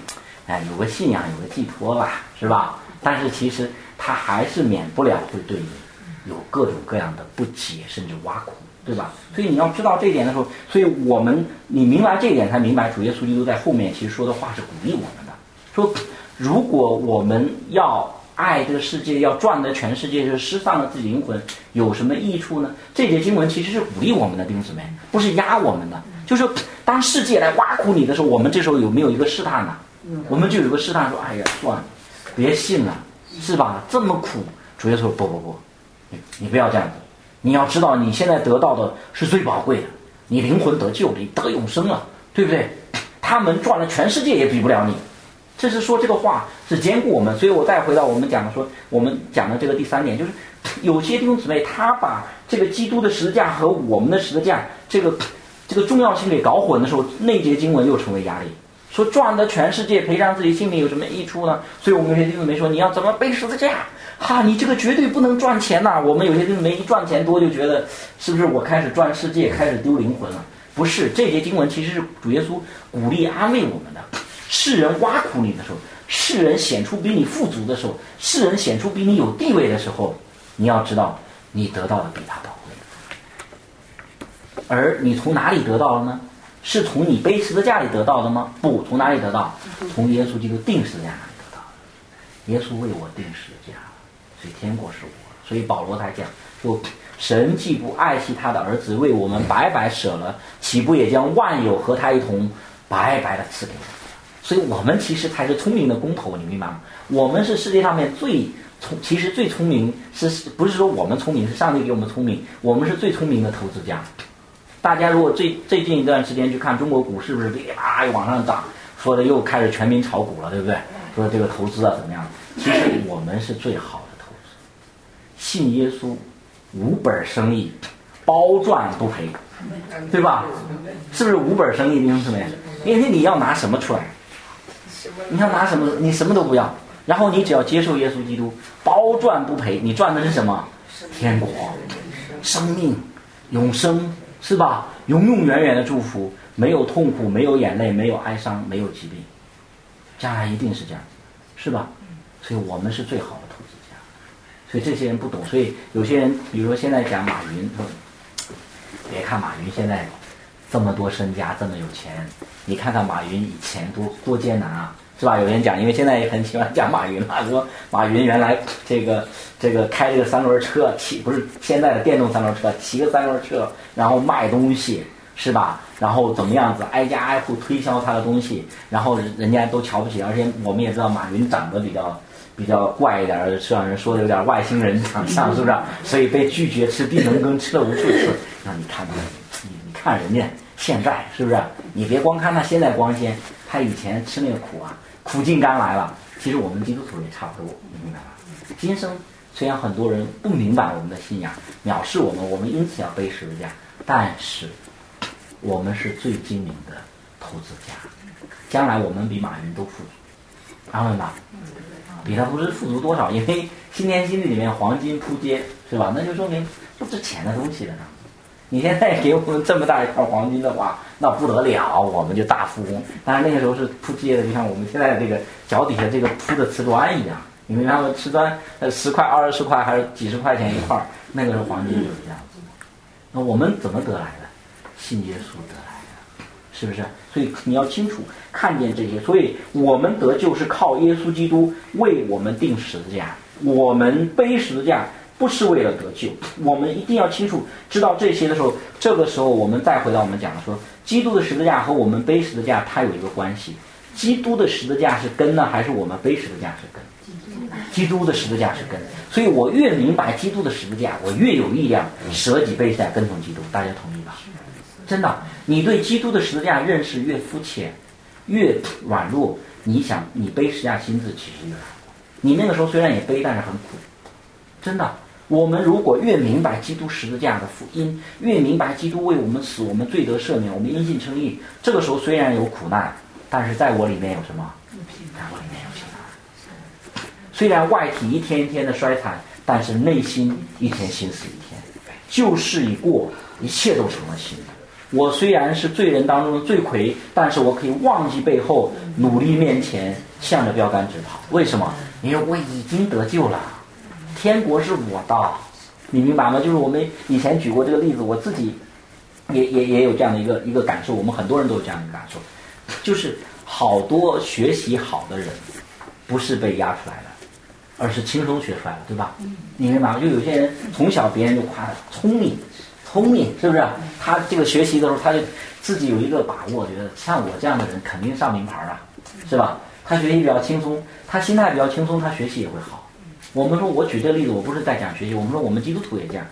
哎，有个信仰，有个寄托吧，是吧？但是其实他还是免不了会对你有各种各样的不解，甚至挖苦，对吧？所以你要知道这一点的时候，所以我们你明白这一点，才明白主耶稣基督在后面其实说的话是鼓励我们的，说如果我们要爱这个世界，要赚得全世界，就失丧了自己灵魂，有什么益处呢？这节经文其实是鼓励我们的弟兄姊妹，不是压我们的，就是。当世界来挖苦你的时候，我们这时候有没有一个试探呢？我们就有个试探，说：“哎呀，算了，别信了，是吧？这么苦。”主耶稣说：“不不不，你不要这样子，你要知道你现在得到的是最宝贵的，你灵魂得救，你得永生了，对不对？他们赚了全世界也比不了你。”这是说这个话是兼顾我们，所以我再回到我们讲的说，我们讲的这个第三点，就是有些弟兄姊妹他把这个基督的十字架和我们的十字架这个。这个重要性给搞混的时候，那节经文又成为压力。说赚得全世界，赔上自己性命有什么益处呢？所以我们有些弟兄没说你要怎么背十字架？哈，你这个绝对不能赚钱呐！我们有些弟兄没一赚钱多就觉得是不是我开始赚世界，开始丢灵魂了？不是，这节经文其实是主耶稣鼓励安慰我们的。世人挖苦你的时候，世人显出比你富足的时候，世人显出比你有地位的时候，你要知道你得到的比他多。而你从哪里得到了呢？是从你背十字架里得到的吗？不，从哪里得到？从耶稣基督定十字架那里得到的。耶稣为我定十字架，所以天国是我。所以保罗他讲说：神既不爱惜他的儿子，为我们白白舍了，岂不也将万有和他一同白白的赐给我们？所以我们其实才是聪明的工头，你明白吗？我们是世界上面最聪，其实最聪明是不是说我们聪明？是上帝给我们聪明，我们是最聪明的投资家。大家如果最最近一段时间去看中国股是不是噼里啪啦又往上涨，说的又开始全民炒股了，对不对？说这个投资啊怎么样？其实我们是最好的投资，信耶稣无本生意，包赚不赔，对吧？是不是无本生意？弟兄姊妹，因为你要拿什么出来？你要拿什么？你什么都不要，然后你只要接受耶稣基督，包赚不赔。你赚的是什么？天国、生命、永生，是吧？永永远远的祝福，没有痛苦，没有眼泪，没有哀伤，没有疾病，将来一定是这样，是吧？所以我们是最好的投资家。所以这些人不懂，所以有些人，比如说现在讲马云，说别看马云现在这么多身家，这么有钱，你看看马云以前多多艰难啊，是吧？有人讲，因为现在也很喜欢讲马云嘛，说马云原来这个这个开这个三轮车，骑不是现在的电动三轮车，骑个三轮车，然后卖东西，是吧？然后怎么样子，挨家挨户推销他的东西，然后人家都瞧不起，而且我们也知道马云长得比较。比较怪一点，是让人说的有点外星人长相，是不是？所以被拒绝吃地能羹，吃了无数次。让你看看，你你看人家现在是不是？你别光看他现在光鲜，他以前吃那个苦啊，苦尽甘来了。其实我们基督徒也差不多，你明白吗？今生虽然很多人不明白我们的信仰，藐视我们，我们因此要背十字架，但是我们是最精明的投资家，将来我们比马云都富足，然后呢？比他不知富足多少，因为新天新地里面黄金铺街，是吧？那就说明不值钱的东西了呢。你现在给我们这么大一块黄金的话，那不得了，我们就大富翁。但是那个时候是铺街的，就像我们现在这个脚底下这个铺的瓷砖一样。你们看，瓷砖呃十块、二十块还是几十块钱一块，那个时候黄金就是这样子。那我们怎么得来的？信耶稣得来的，是不是？所以你要清楚。看见这些，所以我们得救是靠耶稣基督为我们定十字架。我们背十字架不是为了得救，我们一定要清楚知道这些的时候，这个时候我们再回到我们讲的说，基督的十字架和我们背十字架它有一个关系。基督的十字架是根呢，还是我们背十字架是根？基督的十字架是根。所以我越明白基督的十字架，我越有力量舍己背下跟从基督。大家同意吧？真的，你对基督的十字架认识越肤浅。越软弱，你想你背十字架心智其实越软弱。你那个时候虽然也背，但是很苦。真的，我们如果越明白基督十字架的福音，越明白基督为我们死，我们罪得赦免，我们因信称义。这个时候虽然有苦难，但是在我里面有什么？在我里面有平安。虽然外体一天一天的衰残，但是内心一天心死一天。旧事已过，一切都成了新的。我虽然是罪人当中的罪魁，但是我可以忘记背后，努力面前，向着标杆直跑。为什么？因为我已经得救了，天国是我的，你明白吗？就是我们以前举过这个例子，我自己也也也有这样的一个一个感受。我们很多人都有这样的感受，就是好多学习好的人，不是被压出来的，而是轻松学出来的，对吧？你明白吗？就有些人从小别人就夸他聪明。聪明是不是？他这个学习的时候，他就自己有一个把握，觉得像我这样的人肯定上名牌啊，是吧？他学习比较轻松，他心态比较轻松，他学习也会好。我们说，我举这个例子，我不是在讲学习，我们说我们基督徒也这样。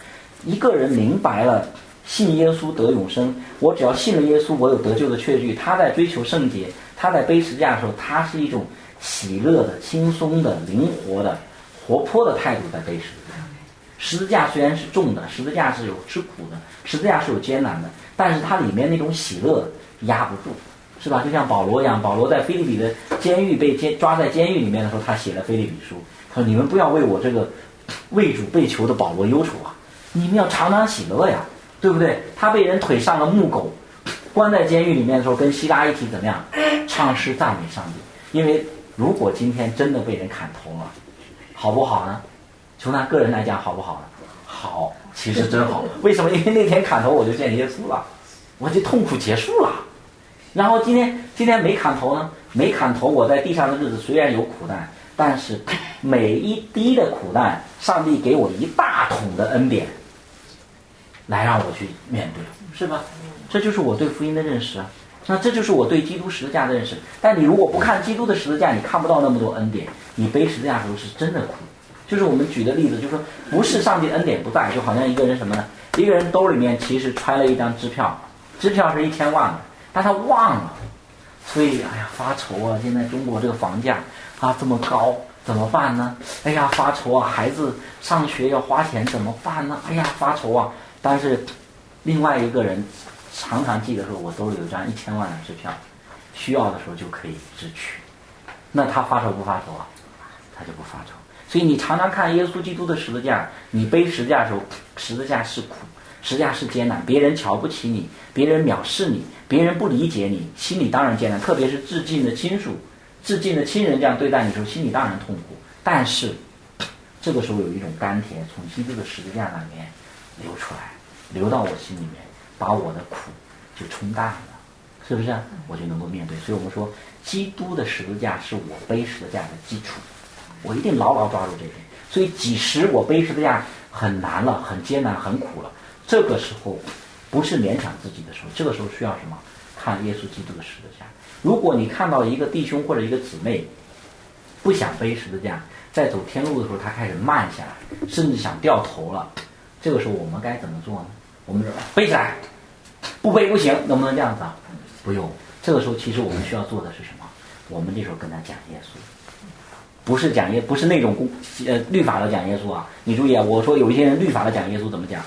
一个人明白了信耶稣得永生，我只要信了耶稣，我有得救的确据。他在追求圣洁，他在背十字架的时候，他是一种喜乐的、轻松的、灵活的、活泼的态度在背十字架。十字架虽然是重的，十字架是有吃苦的，十字架是有艰难的，但是它里面那种喜乐压不住，是吧？就像保罗一样，保罗在菲利比的监狱被监抓在监狱里面的时候，他写了菲利比书，他说：“你们不要为我这个为主被囚的保罗忧愁啊，你们要常常喜乐呀，对不对？”他被人腿上了木狗，关在监狱里面的时候，跟希拉一起怎么样唱诗赞美上帝？因为如果今天真的被人砍头了，好不好呢？从他个人来讲，好不好呢？好，其实真好。为什么？因为那天砍头我就见耶稣了，我就痛苦结束了。然后今天今天没砍头呢？没砍头，我在地上的日子虽然有苦难，但是每一滴的苦难，上帝给我一大桶的恩典，来让我去面对，是吧？这就是我对福音的认识。那这就是我对基督十字架的认识。但你如果不看基督的十字架，你看不到那么多恩典。你背十字架的时候是真的苦。就是我们举的例子，就是说，不是上帝恩典不在，就好像一个人什么呢？一个人兜里面其实揣了一张支票，支票是一千万的，但他忘了，所以哎呀发愁啊！现在中国这个房价啊这么高，怎么办呢？哎呀，发愁啊！孩子上学要花钱，怎么办呢？哎呀，发愁啊！但是另外一个人常常记得说，我兜里有一张一千万的支票，需要的时候就可以支取。那他发愁不发愁啊？他就不发愁。所以你常常看耶稣基督的十字架，你背十字架的时候，十字架是苦，十字架是艰难，别人瞧不起你，别人藐视你，别人不理解你，心里当然艰难。特别是至近的亲属、至近的亲人这样对待你的时候，心里当然痛苦。但是这个时候有一种甘甜从基督的十字架里面流出来，流到我心里面，把我的苦就冲淡了，是不是？我就能够面对。所以我们说，基督的十字架是我背十字架的基础。我一定牢牢抓住这点，所以几时我背十字架很难了、很艰难、很苦了，这个时候不是勉强自己的时候，这个时候需要什么？看耶稣基督的十字架。如果你看到一个弟兄或者一个姊妹不想背十字架，在走天路的时候他开始慢下来，甚至想掉头了，这个时候我们该怎么做呢？我们说背起来，不背不行，能不能这样子啊？不用。这个时候其实我们需要做的是什么？我们这时候跟他讲耶稣。不是讲耶，不是那种公呃律法的讲耶稣啊！你注意啊，我说有一些人律法的讲耶稣怎么讲？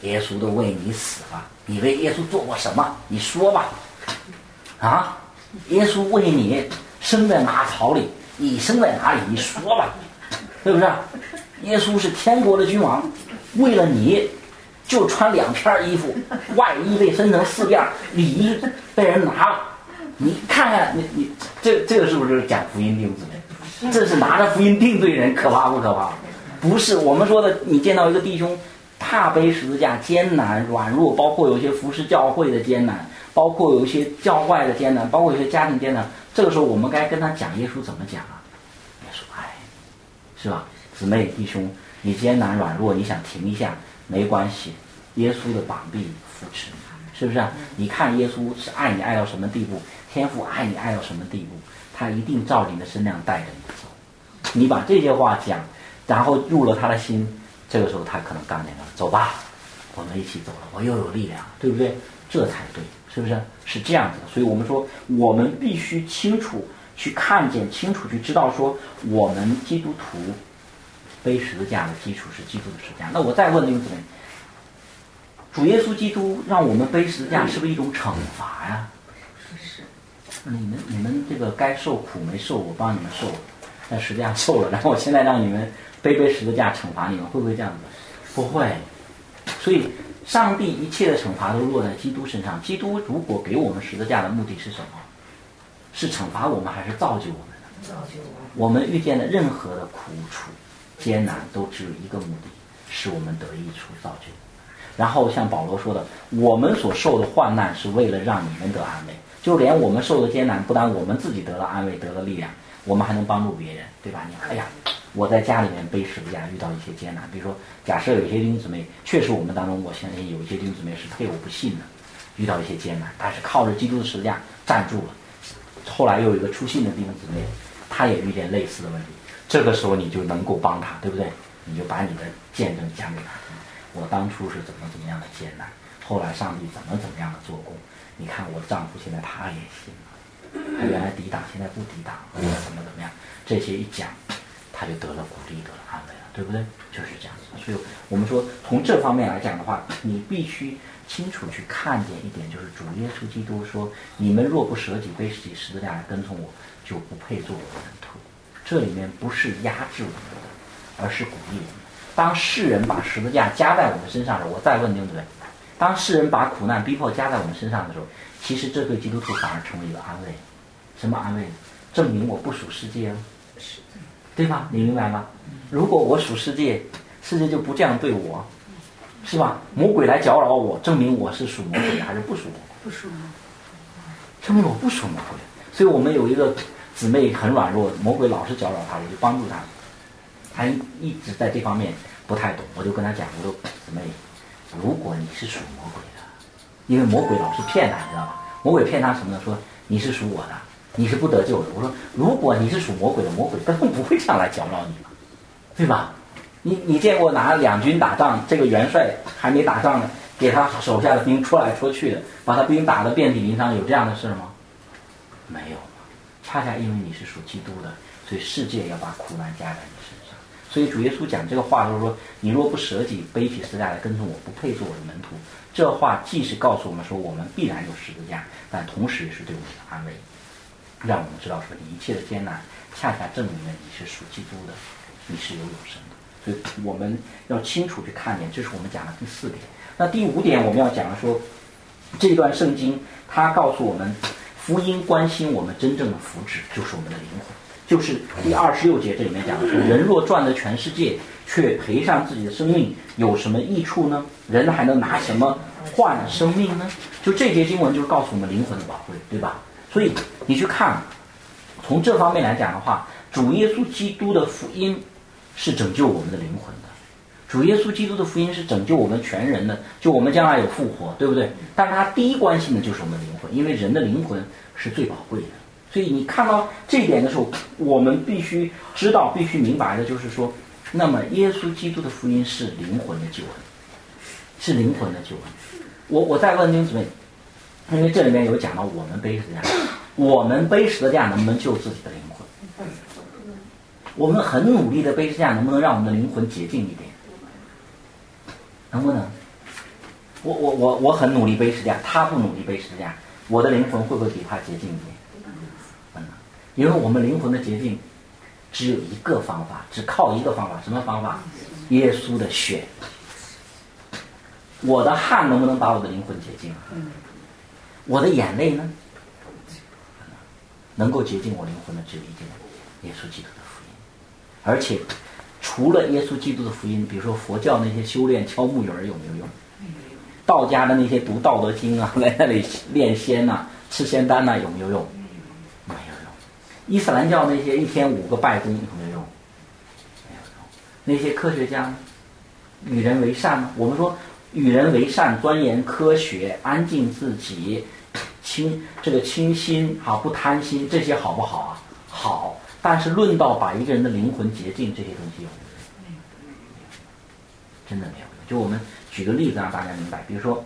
耶稣都为你死了，你为耶稣做过什么？你说吧，啊，耶稣为你生在马槽里，你生在哪里？你说吧，是不是？耶稣是天国的君王，为了你，就穿两片衣服，外衣被分成四件，里衣被人拿了。你看看，你你这这个是不是讲福音定罪？这是拿着福音定罪人，可怕不可怕？不是我们说的，你见到一个弟兄怕背十字架，艰难软弱，包括有些服侍教会的艰难，包括有一些教外的艰难，包括有些家庭艰难。这个时候，我们该跟他讲耶稣怎么讲啊？耶稣爱，是吧？姊妹弟兄，你艰难软弱，你想停一下，没关系，耶稣的膀臂扶持，是不是？你看耶稣是爱你爱到什么地步？天父爱你爱到什么地步，他一定照你的身量带着你走。你把这些话讲，然后入了他的心，这个时候他可能刚那个走吧，我们一起走了，我又有力量，对不对？这才对，是不是？是这样子的。所以我们说，我们必须清楚去看见，清楚去知道，说我们基督徒背十字架的基础是基督的十字架。那我再问弟兄姊妹，主耶稣基督让我们背十字架，是不是一种惩罚呀？你们你们这个该受苦没受，我帮你们受，但十字架受了。然后我现在让你们背背十字架惩罚你们，会不会这样子？不会。所以上帝一切的惩罚都落在基督身上。基督如果给我们十字架的目的是什么？是惩罚我们还是造就我们呢？造就我们。我们遇见的任何的苦楚、艰难，都只有一个目的，使我们得益处、造就。然后像保罗说的，我们所受的患难是为了让你们得安慰。就连我们受的艰难，不但我们自己得了安慰，得了力量，我们还能帮助别人，对吧？你哎呀，我在家里面背十字架，遇到一些艰难，比如说，假设有些弟兄姊妹，确实我们当中，我相信有一些弟兄姊妹是配偶不信的，遇到一些艰难，但是靠着基督的十字架站住了。后来又有一个出信的弟兄姊妹，他也遇见类似的问题，这个时候你就能够帮他，对不对？你就把你的见证讲给他听，我当初是怎么怎么样的艰难，后来上帝怎么怎么样的做工。你看我丈夫现在他也信了，他原来抵挡，现在不抵挡，怎么怎么样？这些一讲，他就得了鼓励，得了安慰了，对不对？就是这样子。所以我们说，从这方面来讲的话，你必须清楚去看见一点，就是主耶稣基督说：“你们若不舍己背起十字架来跟从我，就不配做我的门徒。”这里面不是压制我们的，而是鼓励我们。当世人把十字架加在我们身上的时候，我再问对不对？当世人把苦难逼迫加在我们身上的时候，其实这对基督徒反而成为一个安慰。什么安慰？证明我不属世界了，对吧？你明白吗？如果我属世界，世界就不这样对我，是吧？魔鬼来搅扰我，证明我是属魔鬼还是不属魔鬼？不属魔鬼。证明我不属魔鬼。所以我们有一个姊妹很软弱，魔鬼老是搅扰她，我就帮助她。她一直在这方面不太懂，我就跟她讲，我说姊妹。如果你是属魔鬼的，因为魔鬼老是骗她，你知道吧？魔鬼骗她什么呢？说你是属我的，你是不得救的。我说，如果你是属魔鬼的，魔鬼根本不会这样来搅扰你对吧？你你见过拿两军打仗，这个元帅还没打仗呢，给他手下的兵戳来戳去的，把他兵打得遍体鳞伤，有这样的事吗？没有，恰恰因为你是属基督的，所以世界要把苦难加在你身上。所以主耶稣讲这个话就是说，你若不舍己背起十字架来跟从我，不配做我的门徒。这话既是告诉我们说我们必然有十字架，但同时也是对我们的安慰，让我们知道说一切的艰难，恰恰证明了你是属基督的，你是有永生的。所以我们要清楚去看见，这是我们讲的第四点。那第五点我们要讲的说，这段圣经它告诉我们，福音关心我们真正的福祉，就是我们的灵魂。就是第二十六节这里面讲的说，人若赚得全世界，却赔上自己的生命，有什么益处呢？人还能拿什么换生命呢？就这节经文就是告诉我们灵魂的宝贵，对吧？所以你去看，从这方面来讲的话，主耶稣基督的福音是拯救我们的灵魂的。主耶稣基督的福音是拯救我们全人的，就我们将来有复活，对不对？但是他第一关心的就是我们的灵魂，因为人的灵魂是最宝贵的。所以你看到这一点的时候，我们必须知道、必须明白的就是说，那么耶稣基督的福音是灵魂的救恩，是灵魂的救恩。我我再问弟兄姊妹，因为这里面有讲到我们背十字架，我们背十字架能不能救自己的灵魂？我们很努力的背十字架，能不能让我们的灵魂洁净一点？能不能？我我我我很努力背十字架，他不努力背十字架，我的灵魂会不会比他洁净一点？因为我们灵魂的洁净只有一个方法，只靠一个方法，什么方法？耶稣的血。我的汗能不能把我的灵魂洁净？我的眼泪呢？能够洁净我灵魂的只有一件耶稣基督的福音。而且除了耶稣基督的福音，比如说佛教那些修炼敲木鱼儿有没有用？道家的那些读《道德经》啊，*laughs* 在那里炼仙呐、吃仙丹呐，有没有用？没有用伊斯兰教那些一天五个拜功有没有用？没有用。那些科学家与人为善吗？我们说与人为善，钻研科学，安静自己，清这个清心啊，不贪心，这些好不好啊？好。但是论到把一个人的灵魂洁净，这些东西有没有？真的没有用。就我们举个例子让大家明白，比如说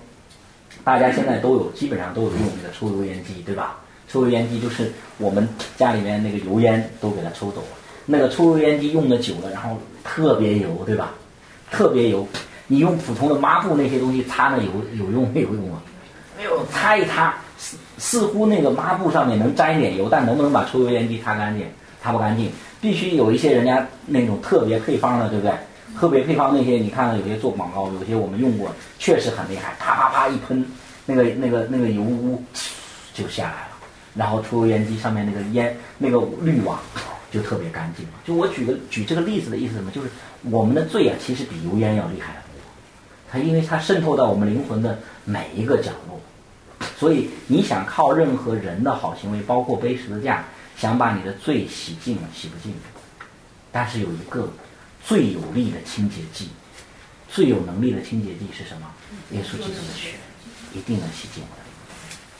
大家现在都有，基本上都有用那个抽油烟机，对吧？抽油烟机就是我们家里面那个油烟都给它抽走了。那个抽油烟机用的久了，然后特别油，对吧？特别油。你用普通的抹布那些东西擦那油有用没有用啊？没有，擦一擦，似乎那个抹布上面能沾一点油，但能不能把抽油烟机擦干净？擦不干净。必须有一些人家那种特别配方的，对不对？特别配方那些，你看到有些做广告，有些我们用过，确实很厉害。啪啪啪一喷，那个那个那个油污就下来了。然后抽油烟机上面那个烟那个滤网就特别干净了。就我举个举这个例子的意思什么？就是我们的罪啊，其实比油烟要厉害很多。它因为它渗透到我们灵魂的每一个角落，所以你想靠任何人的好行为，包括背十字架，想把你的罪洗净了，洗不净。但是有一个最有力的清洁剂，最有能力的清洁剂是什么？耶稣基督的血，一定能洗净的。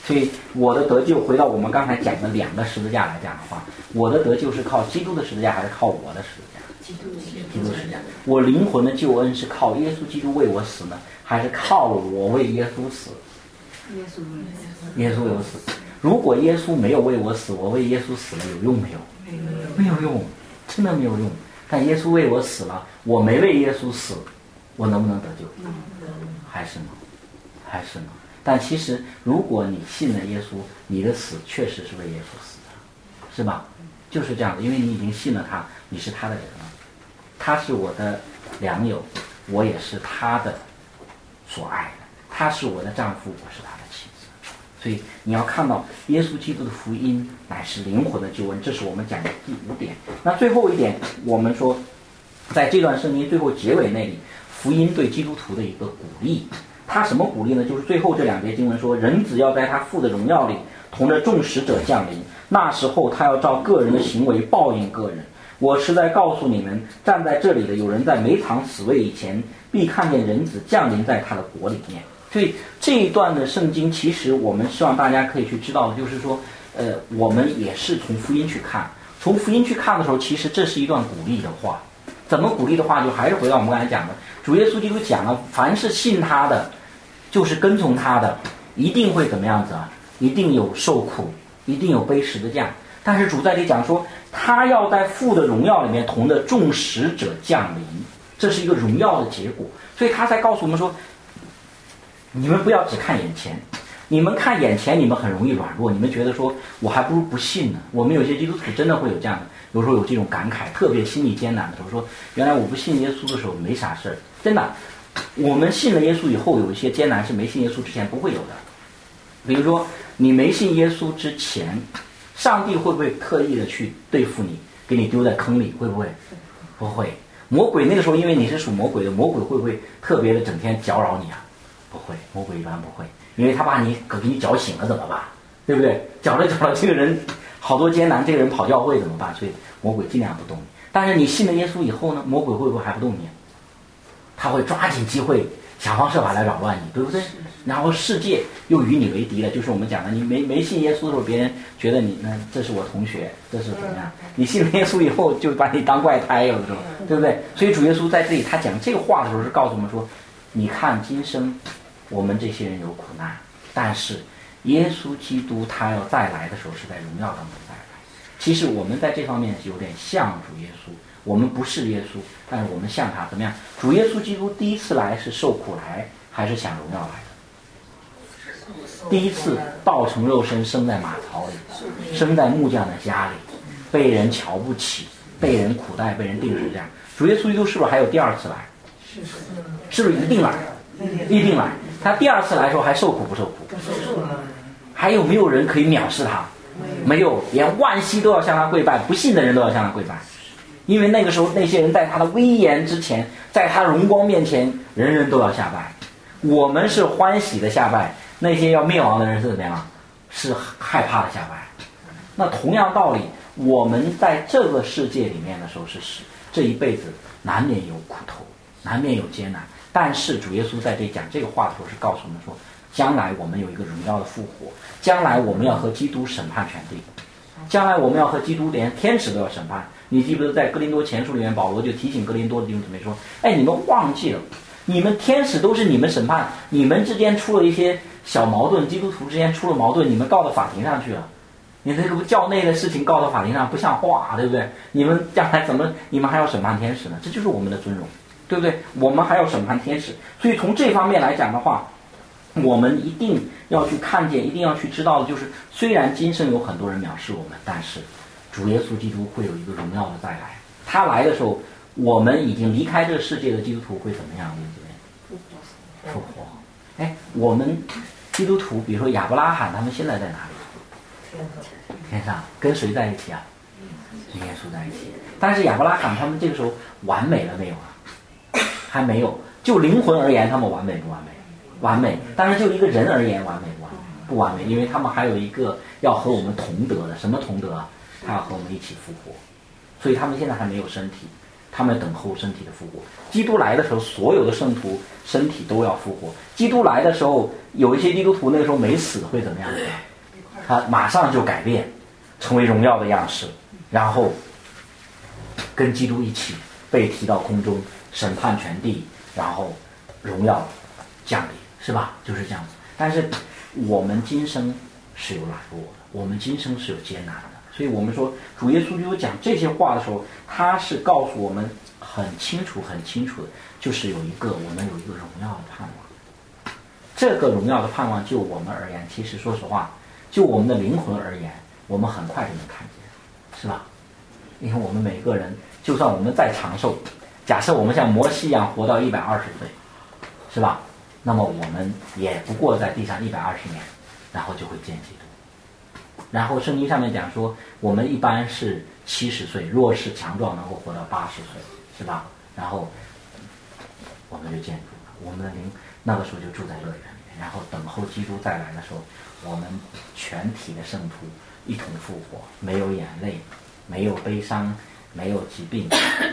所以我的得救，回到我们刚才讲的两个十字架来讲的话，我的得救是靠基督的十字架，还是靠我的十字架？基督的十字架。我灵魂的救恩是靠耶稣基督为我死呢，还是靠我为耶稣死？耶稣为死。耶稣为我死。如果耶稣没有为我死，我为耶稣死了有用没有？没有。用，真的没有用。但耶稣为我死了，我没为耶稣死，我能不能得救？还是呢？还是呢？但其实，如果你信了耶稣，你的死确实是为耶稣死的，是吧？就是这样的，因为你已经信了他，你是他的人了，他是我的良友，我也是他的所爱的，他是我的丈夫，我是他。所以你要看到耶稣基督的福音乃是灵魂的救恩，这是我们讲的第五点。那最后一点，我们说，在这段圣经最后结尾那里，福音对基督徒的一个鼓励。他什么鼓励呢？就是最后这两节经文说，人子要在他父的荣耀里，同着众使者降临，那时候他要照个人的行为报应个人。我是在告诉你们，站在这里的有人在没尝死味以前，必看见人子降临在他的国里面。所以这一段的圣经，其实我们希望大家可以去知道的，就是说，呃，我们也是从福音去看，从福音去看的时候，其实这是一段鼓励的话。怎么鼓励的话，就还是回到我们刚才讲的，主耶稣基督讲了，凡是信他的。就是跟从他的，一定会怎么样子啊？一定有受苦，一定有背十字架。但是主在这里讲说，他要在父的荣耀里面同的众使者降临，这是一个荣耀的结果。所以他才告诉我们说，你们不要只看眼前，你们看眼前，你们很容易软弱，你们觉得说我还不如不信呢。我们有些基督徒真的会有这样的，有时候有这种感慨，特别心里艰难的时候，说原来我不信耶稣的时候没啥事儿，真的。我们信了耶稣以后，有一些艰难是没信耶稣之前不会有的。比如说，你没信耶稣之前，上帝会不会特意的去对付你，给你丢在坑里？会不会？不会。魔鬼那个时候，因为你是属魔鬼的，魔鬼会不会特别的整天搅扰你啊？不会，魔鬼一般不会，因为他把你给你搅醒了怎么办？对不对？搅着搅着，这个人好多艰难，这个人跑教会怎么办？所以魔鬼尽量不动你。但是你信了耶稣以后呢，魔鬼会不会还不动你？他会抓紧机会，想方设法来扰乱你，对不对？然后世界又与你为敌了，就是我们讲的，你没没信耶稣的时候，别人觉得你，那这是我同学，这是怎么样？你信了耶稣以后，就把你当怪胎了，是吧？对不对？所以主耶稣在这里他讲这个话的时候，是告诉我们说，你看今生我们这些人有苦难，但是耶稣基督他要再来的时候，是在荣耀当中再来。其实我们在这方面有点像主耶稣。我们不是耶稣，但是我们像他怎么样？主耶稣基督第一次来是受苦来，还是享荣耀来的？第一次道成肉身，生在马槽里，生在木匠的家里，被人瞧不起，被人苦待，被人定死这样。主耶稣基督是不是还有第二次来？是不是一定来？一定来。他第二次来的时候还受苦不受苦？还有没有人可以藐视他？没有，连万西都要向他跪拜，不信的人都要向他跪拜。因为那个时候，那些人在他的威严之前，在他荣光面前，人人都要下拜。我们是欢喜的下拜，那些要灭亡的人是怎么样？是害怕的下拜。那同样道理，我们在这个世界里面的时候，是是这一辈子难免有苦头，难免有艰难。但是主耶稣在这讲这个话的时候，是告诉我们说，将来我们有一个荣耀的复活，将来我们要和基督审判全地，将来我们要和基督连天使都要审判。你记不记得在哥林多前书里面，保罗就提醒哥林多的弟兄姊妹说：“哎，你们忘记了，你们天使都是你们审判，你们之间出了一些小矛盾，基督徒之间出了矛盾，你们告到法庭上去了。你这个教内的事情告到法庭上不像话，对不对？你们将来怎么你们还要审判天使呢？这就是我们的尊荣，对不对？我们还要审判天使，所以从这方面来讲的话，我们一定要去看见，一定要去知道的就是，虽然今生有很多人藐视我们，但是。”主耶稣基督会有一个荣耀的再来，他来的时候，我们已经离开这个世界的基督徒会怎么样？复活。哎，我们基督徒，比如说亚伯拉罕，他们现在在哪里？天上。跟谁在一起啊？跟耶稣在一起。但是亚伯拉罕他们这个时候完美了没有啊？还没有。就灵魂而言，他们完美不完美？完美。但是就一个人而言，完美不完美？不完美，因为他们还有一个要和我们同德的，什么同德啊？他要和我们一起复活，所以他们现在还没有身体，他们等候身体的复活。基督来的时候，所有的圣徒身体都要复活。基督来的时候，有一些基督徒那个时候没死，会怎么样？他马上就改变，成为荣耀的样式，然后跟基督一起被提到空中，审判全地，然后荣耀降临，是吧？就是这样子。但是我们今生是有软弱的，我们今生是有艰难的。所以我们说，主耶稣基督讲这些话的时候，他是告诉我们很清楚、很清楚的，就是有一个我们有一个荣耀的盼望。这个荣耀的盼望，就我们而言，其实说实话，就我们的灵魂而言，我们很快就能看见，是吧？你看，我们每个人，就算我们再长寿，假设我们像摩西一样活到一百二十岁，是吧？那么我们也不过在地上一百二十年，然后就会见基督。然后圣经上面讲说，我们一般是七十岁，若是强壮能够活到八十岁，是吧？然后我们就建筑了，我们的灵那个时候就住在乐园里面，然后等候基督再来的时候，我们全体的圣徒一同复活，没有眼泪，没有悲伤，没有疾病，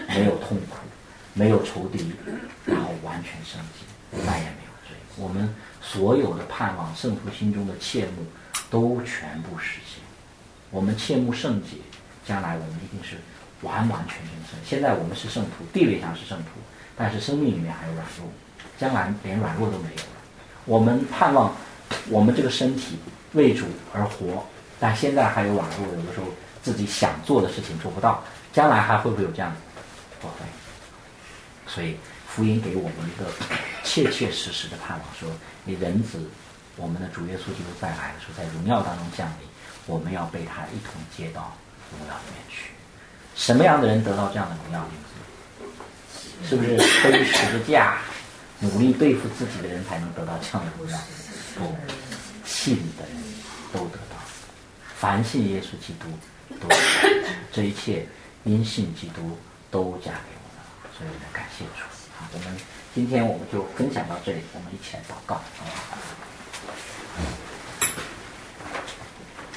没有痛苦，没有仇敌，然后完全圣洁，再也没有罪。我们所有的盼望，圣徒心中的切慕。都全部实现。我们切慕圣洁，将来我们一定是完完全全圣。现在我们是圣徒，地位上是圣徒，但是生命里面还有软弱，将来连软弱都没有了。我们盼望我们这个身体为主而活，但现在还有软弱，有的时候自己想做的事情做不到，将来还会不会有这样子？不会。所以福音给我们一个切切实实的盼望，说你人子，我们的主耶稣基督再来的时候，在荣耀当中降临，我们要被他一同接到荣耀里面去。什么样的人得到这样的荣耀？是不是背十字架、努力对付自己的人才能得到这样的荣耀？不，信的人都得到。凡信耶稣基督，都这一切因信基督都加给。我们感谢主。啊，我们今天我们就分享到这里，我们一起来祷告啊。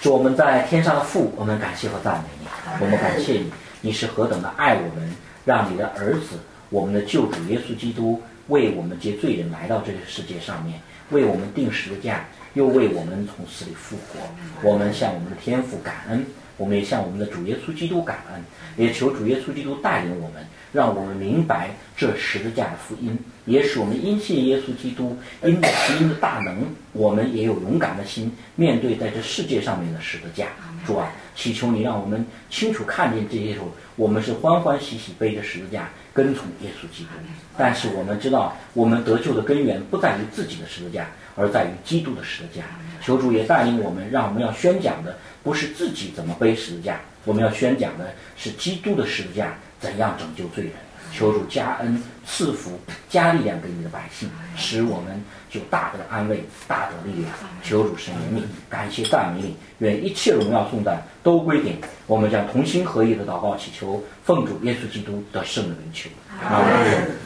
主，我们在天上的父，我们感谢和赞美你。我们感谢你。你是何等的爱我们，让你的儿子，我们的救主耶稣基督为我们接罪人来到这个世界上面，为我们定十字架，又为我们从死里复活。我们向我们的天父感恩，我们也向我们的主耶稣基督感恩，也求主耶稣基督带领我们，让我们明白这十字架的福音，也使我们因信耶稣基督因着福音的大能，我们也有勇敢的心面对在这世界上面的十字架。主啊。祈求你让我们清楚看见这些时候，我们是欢欢喜喜背着十字架跟从耶稣基督。但是我们知道，我们得救的根源不在于自己的十字架，而在于基督的十字架。求主也带领我们，让我们要宣讲的不是自己怎么背十字架，我们要宣讲的是基督的十字架怎样拯救罪人。求主加恩赐福加力量给你的百姓，使我们就大得安慰，大得力量。求主神怜悯，感谢赞美你，愿一切荣耀颂赞都归给我们，将同心合意的祷告祈求，奉主耶稣基督的圣名求。阿门。